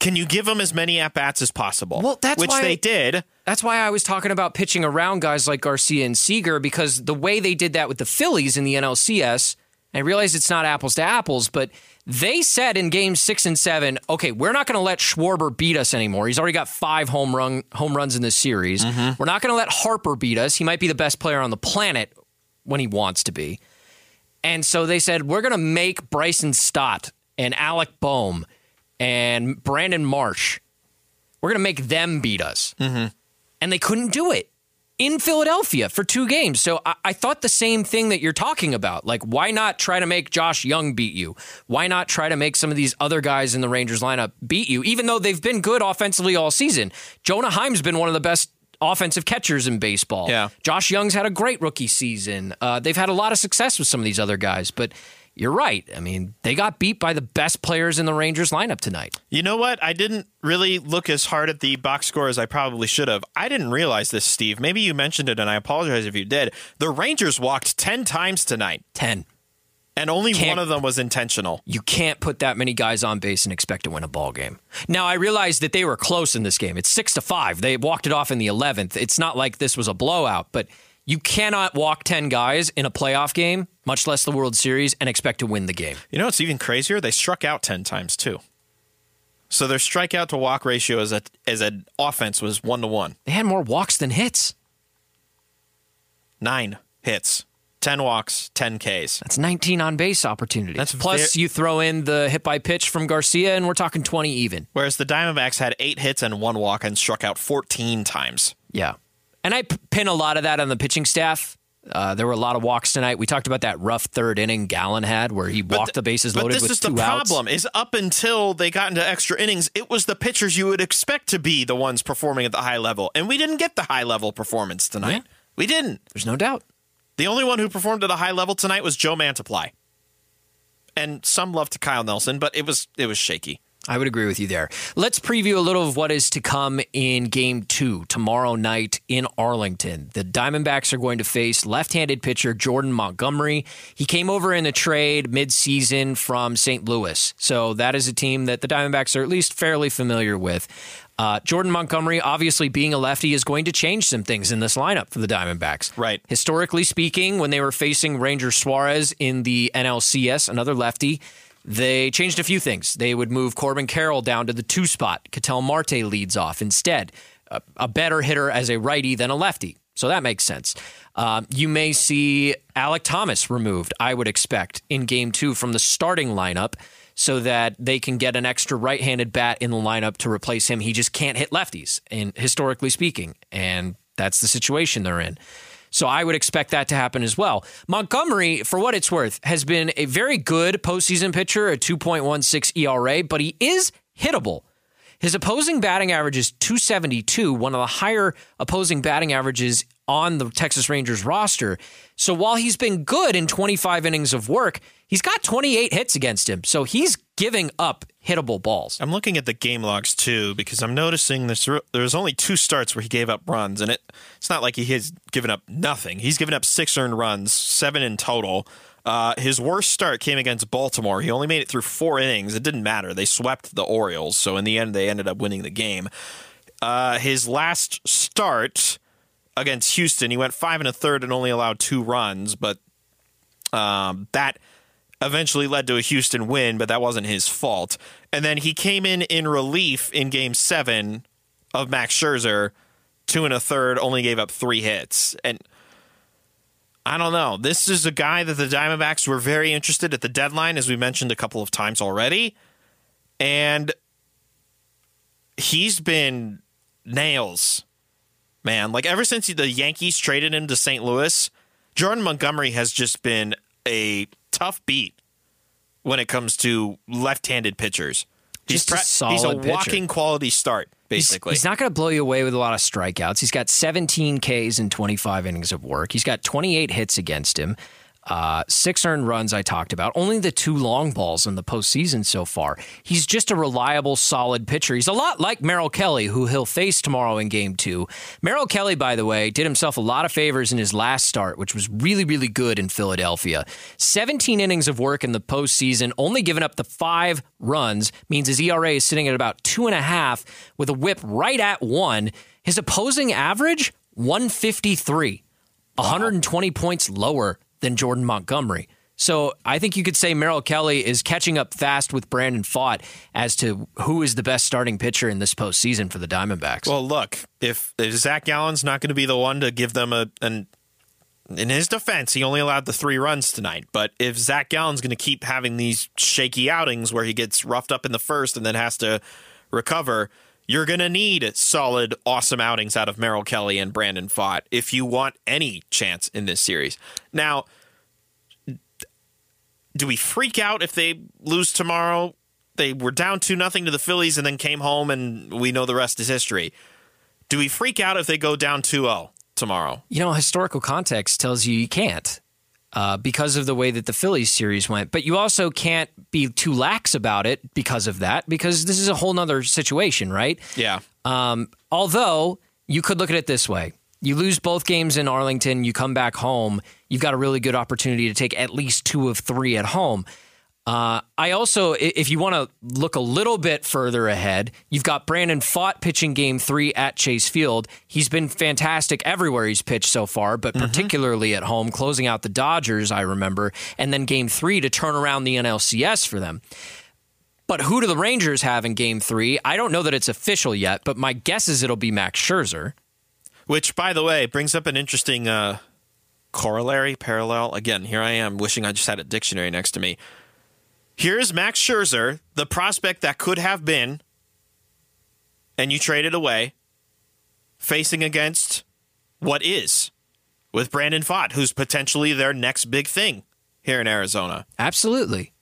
Can you give them as many at bats as possible? Well, that's which why- they did. That's why I was talking about pitching around guys like Garcia and Seager because the way they did that with the Phillies in the NLCS, I realize it's not apples to apples, but they said in game six and seven, okay, we're not going to let Schwarber beat us anymore. He's already got five home run home runs in this series. Mm-hmm. We're not going to let Harper beat us. He might be the best player on the planet when he wants to be. And so they said, we're going to make Bryson Stott and Alec Bohm and Brandon Marsh, we're going to make them beat us. Mm-hmm. And they couldn't do it in Philadelphia for two games. So I, I thought the same thing that you're talking about. Like, why not try to make Josh Jung beat you? Why not try to make some of these other guys in the Rangers lineup beat you, even though they've been good offensively all season? Jonah Heim's been one of the best offensive catchers in baseball. Yeah. Josh Jung's had a great rookie season. Uh, they've had a lot of success with some of these other guys, but you're right. I mean, they got beat by the best players in the Rangers lineup tonight. You know what? I didn't really look as hard at the box score as I probably should have. I didn't realize this, Steve. Maybe you mentioned it, and I apologize if you did. The Rangers walked 10 times tonight. 10. And only one of them was intentional. You can't put that many guys on base and expect to win a ball game. Now I realize that they were close in this game. It's six to five. They walked it off in the eleventh. It's not like this was a blowout, but you cannot walk ten guys in a playoff game, much less the World Series, and expect to win the game. You know what's even crazier? They struck out 10 times, too. So their strikeout to walk ratio as a as an offense was one to one. They had more walks than hits. Nine hits, ten walks, ten Ks. That's 19 on base opportunities. That's Plus, ver- you throw in the hit by pitch from Garcia, and we're talking 20 even. Whereas the Diamondbacks had eight hits and one walk and struck out 14 times. Yeah. And I pin a lot of that on the pitching staff. Uh, there were a lot of walks tonight. We talked about that rough third inning Gallen had where he walked the bases loaded. But this with is the outs. problem: is up until they got into extra innings, it was the pitchers you would expect to be the ones performing at the high level, and we didn't get the high level performance tonight. We didn't. There's no doubt. The only one who performed at a high level tonight was Joe Mantiply, and some love to Kyle Nelson, but it was it was shaky. I would agree with you there. Let's preview a little of what is to come in game two tomorrow night in Arlington. The Diamondbacks are going to face left handed pitcher Jordan Montgomery. He came over in a trade midseason from St. Louis. So that is a team that the Diamondbacks are at least fairly familiar with. Uh, Jordan Montgomery, obviously being a lefty, is going to change some things in this lineup for the Diamondbacks. Right. Historically speaking, when they were facing Ranger Suarez in the NLCS, another lefty, they changed a few things. They would move Corbin Carroll down to the two spot. Ketel Marte leads off instead. A, a better hitter as a righty than a lefty. So that makes sense. Um, you may see Alek Thomas removed, I would expect, in game two from the starting lineup so that they can get an extra right handed bat in the lineup to replace him. He just can't hit lefties, and historically speaking. And that's the situation they're in. So I would expect that to happen as well. Montgomery, for what it's worth, has been a very good postseason pitcher, a 2.16 ERA, but he is hittable. His opposing batting average is 272, one of the higher opposing batting averages on the Texas Rangers roster. So while he's been good in 25 innings of work, he's got 28 hits against him. So he's giving up hittable balls. I'm looking at the game logs too because I'm noticing there's there's only two starts where he gave up runs, and it it's not like he has given up nothing. He's given up six earned runs, seven in total. Uh, his worst start came against Baltimore. He only made it through four innings. It didn't matter. They swept the Orioles, so in the end, they ended up winning the game. Uh, his last start against Houston, he went five and a third and only allowed two runs, but um, that eventually led to a Houston win, but that wasn't his fault. And then he came in in relief in game seven of Max Scherzer, two and a third, only gave up three hits. And I don't know. This is a guy that the Diamondbacks were very interested at the deadline, as we mentioned a couple of times already. And he's been nails, man. Like ever since the Yankees traded him to St. Louis, Jordan Montgomery has just been a tough beat when it comes to left-handed pitchers. He's, Just a solid he's a pitcher. walking quality start, He's- basically. He's, not going to blow you away with a lot of strikeouts. He's got 17 Ks in 25 innings of work. He's got 28 hits against him. Uh, six earned runs I talked about. Only the two long balls in the postseason so far. He's just a reliable, solid pitcher. He's a lot like Merrill Kelly, who he'll face tomorrow in game two. Merrill Kelly, by the way, did himself a lot of favors in his last start, which was really, really good in Philadelphia. 17 innings of work in the postseason, only giving up the five runs, means his ERA is sitting at about two and a half with a whip right at one. His opposing average, 153. 120 points lower than Jordan Montgomery. So I think you could say Merrill Kelly is catching up fast with Brandon Pfaadt as to who is the best starting pitcher in this postseason for the Diamondbacks. Well, look, if, if Zach Gallen's not going to be the one to give them a an in his defense, he only allowed the three runs tonight. But if Zach Gallen's going to keep having these shaky outings where he gets roughed up in the first and then has to recover, you're going to need solid, awesome outings out of Merrill Kelly and Brandon Pfaadt if you want any chance in this series. Now, do we freak out if they lose tomorrow? They were down two nothing to the Phillies and then came home, and we know the rest is history. Do we freak out if they go down 2-0 tomorrow? You know, historical context tells you you can't uh, because of the way that the Phillies series went. But you also can't be too lax about it because of that, because this is a whole nother situation, right? Yeah. Um, although you could look at it this way. You lose both games in Arlington, you come back home, you've got a really good opportunity to take at least two of three at home. Uh, I also, if you want to look a little bit further ahead, you've got Brandon Pfaadt pitching game three at Chase Field. He's been fantastic everywhere he's pitched so far, but particularly at home, closing out the Dodgers, I remember, and then game three to turn around the NLCS for them. But who do the Rangers have in game three? I don't know that it's official yet, but my guess is it'll be Max Scherzer. Which, by the way, brings up an interesting uh, corollary, parallel. Again, here I am wishing I just had a dictionary next to me. Here's Max Scherzer, the prospect that could have been, and you traded away, facing against what is with Brandon Pfaadt, who's potentially their next big thing here in Arizona. Absolutely.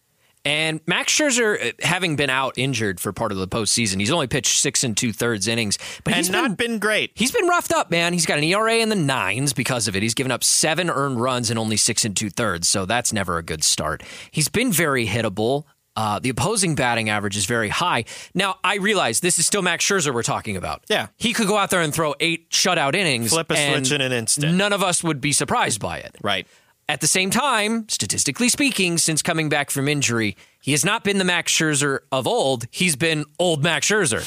And Max Scherzer, uh, having been out injured for part of the postseason, he's only pitched six and two thirds innings, but he's not been, great. He's been roughed up, man. He's got an ERA in the nines because of it. He's given up seven earned runs and only six and two thirds, so that's never a good start. He's been very hittable. Uh, the opposing batting average is very high. Now, I realize this is still Max Scherzer we're talking about. Yeah. He could go out there and throw eight shutout innings. Flip a and switch in an instant. None of us would be surprised by it. Right. At the same time, statistically speaking, since coming back from injury, he has not been the Max Scherzer of old. He's been old Max Scherzer.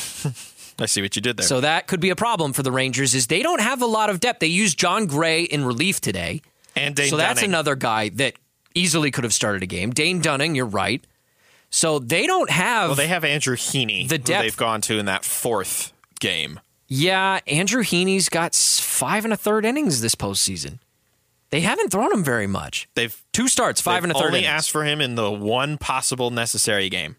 I see what you did there. So that could be a problem for the Rangers is they don't have a lot of depth. They used Jon Gray in relief today. And Dane So that's Dunning. another guy that easily could have started a game. Dane Dunning, you're right. So they don't have Well, they have Andrew Heaney, The who depth- they've gone to in that fourth game. Yeah, Andrew Heaney's got five and a third innings this postseason. They haven't thrown him very much. They've Two starts, five and a third only innings. asked for him in the one possible necessary game.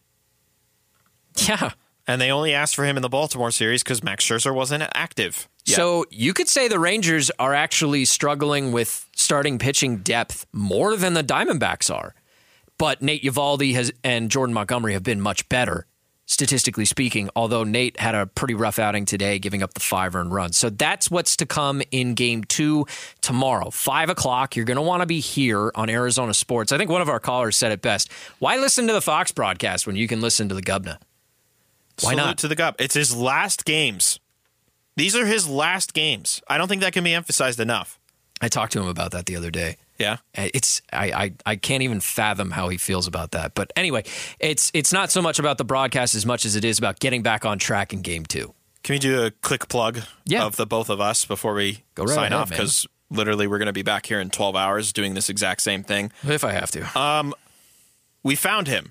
Yeah. And they only asked for him in the Baltimore series because Max Scherzer wasn't active. yet. So you could say the Rangers are actually struggling with starting pitching depth more than the Diamondbacks are. But Nate Eovaldi has and Jordan Montgomery have been much better, statistically speaking, although Nate had a pretty rough outing today, giving up the five earned runs. So that's what's to come in game two tomorrow. Five o'clock. You're going to want to be here on Arizona Sports. I think one of our callers said it best. Why listen to the Fox broadcast when you can listen to the Gubna? Why Salute not? to the Gub? It's his last games. These are his last games. I don't think that can be emphasized enough. I talked to him about that the other day. Yeah. Uh, It's I, I I can't even fathom how he feels about that. But anyway, it's it's not so much about the broadcast as much as it is about getting back on track in game two. Can we do a quick plug Yeah. of the both of us before we Go right sign ahead, off? Because literally, we're going to be back here in 12 hours doing this exact same thing. If I have to. Um, we found him.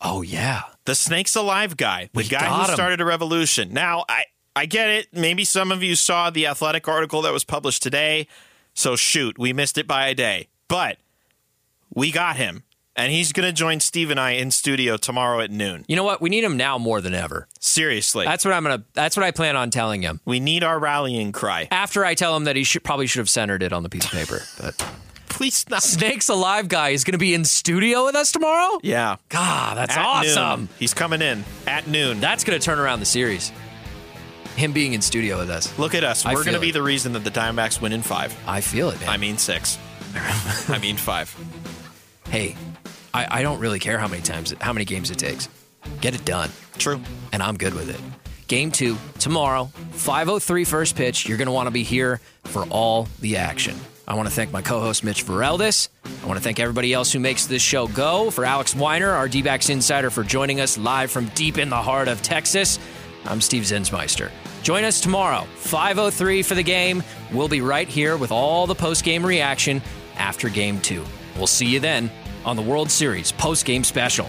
Oh yeah, the Snakes Alive guy, the We guy who him. started a revolution. Now, I I get it. Maybe some of you saw the athletic article that was published today. So shoot, we missed it by a day. But we got him. And he's going to join Steve and I in studio tomorrow at noon. You know what? We need him now more than ever. Seriously. That's what I'm gonna. That's what I plan on telling him. We need our rallying cry. After I tell him that he should probably should have centered it on the piece of paper. But please not. Snakes Alive guy is going to be in studio with us tomorrow. Yeah. God, that's At awesome. noon. He's coming in at noon. That's going to turn around the series. Him being in studio with us. Look at us. I We're going to be it. the reason that the Diamondbacks win in five. I feel it, man. I mean six. I mean five. hey, I, I don't really care how many times, how many games it takes. Get it done. True. And I'm good with it. Game two tomorrow, 5:03 first pitch. You're going to want to be here for all the action. I want to thank my co-host Mitch Vareldis. I want to thank everybody else who makes this show go. For Alex Weiner, our D-backs insider, for joining us live from deep in the heart of Texas. I'm Steve Zinsmeister. Join us tomorrow, 5:03 for the game. We'll be right here with all the post-game reaction after Game Two. We'll see you then on the World Series post-game special.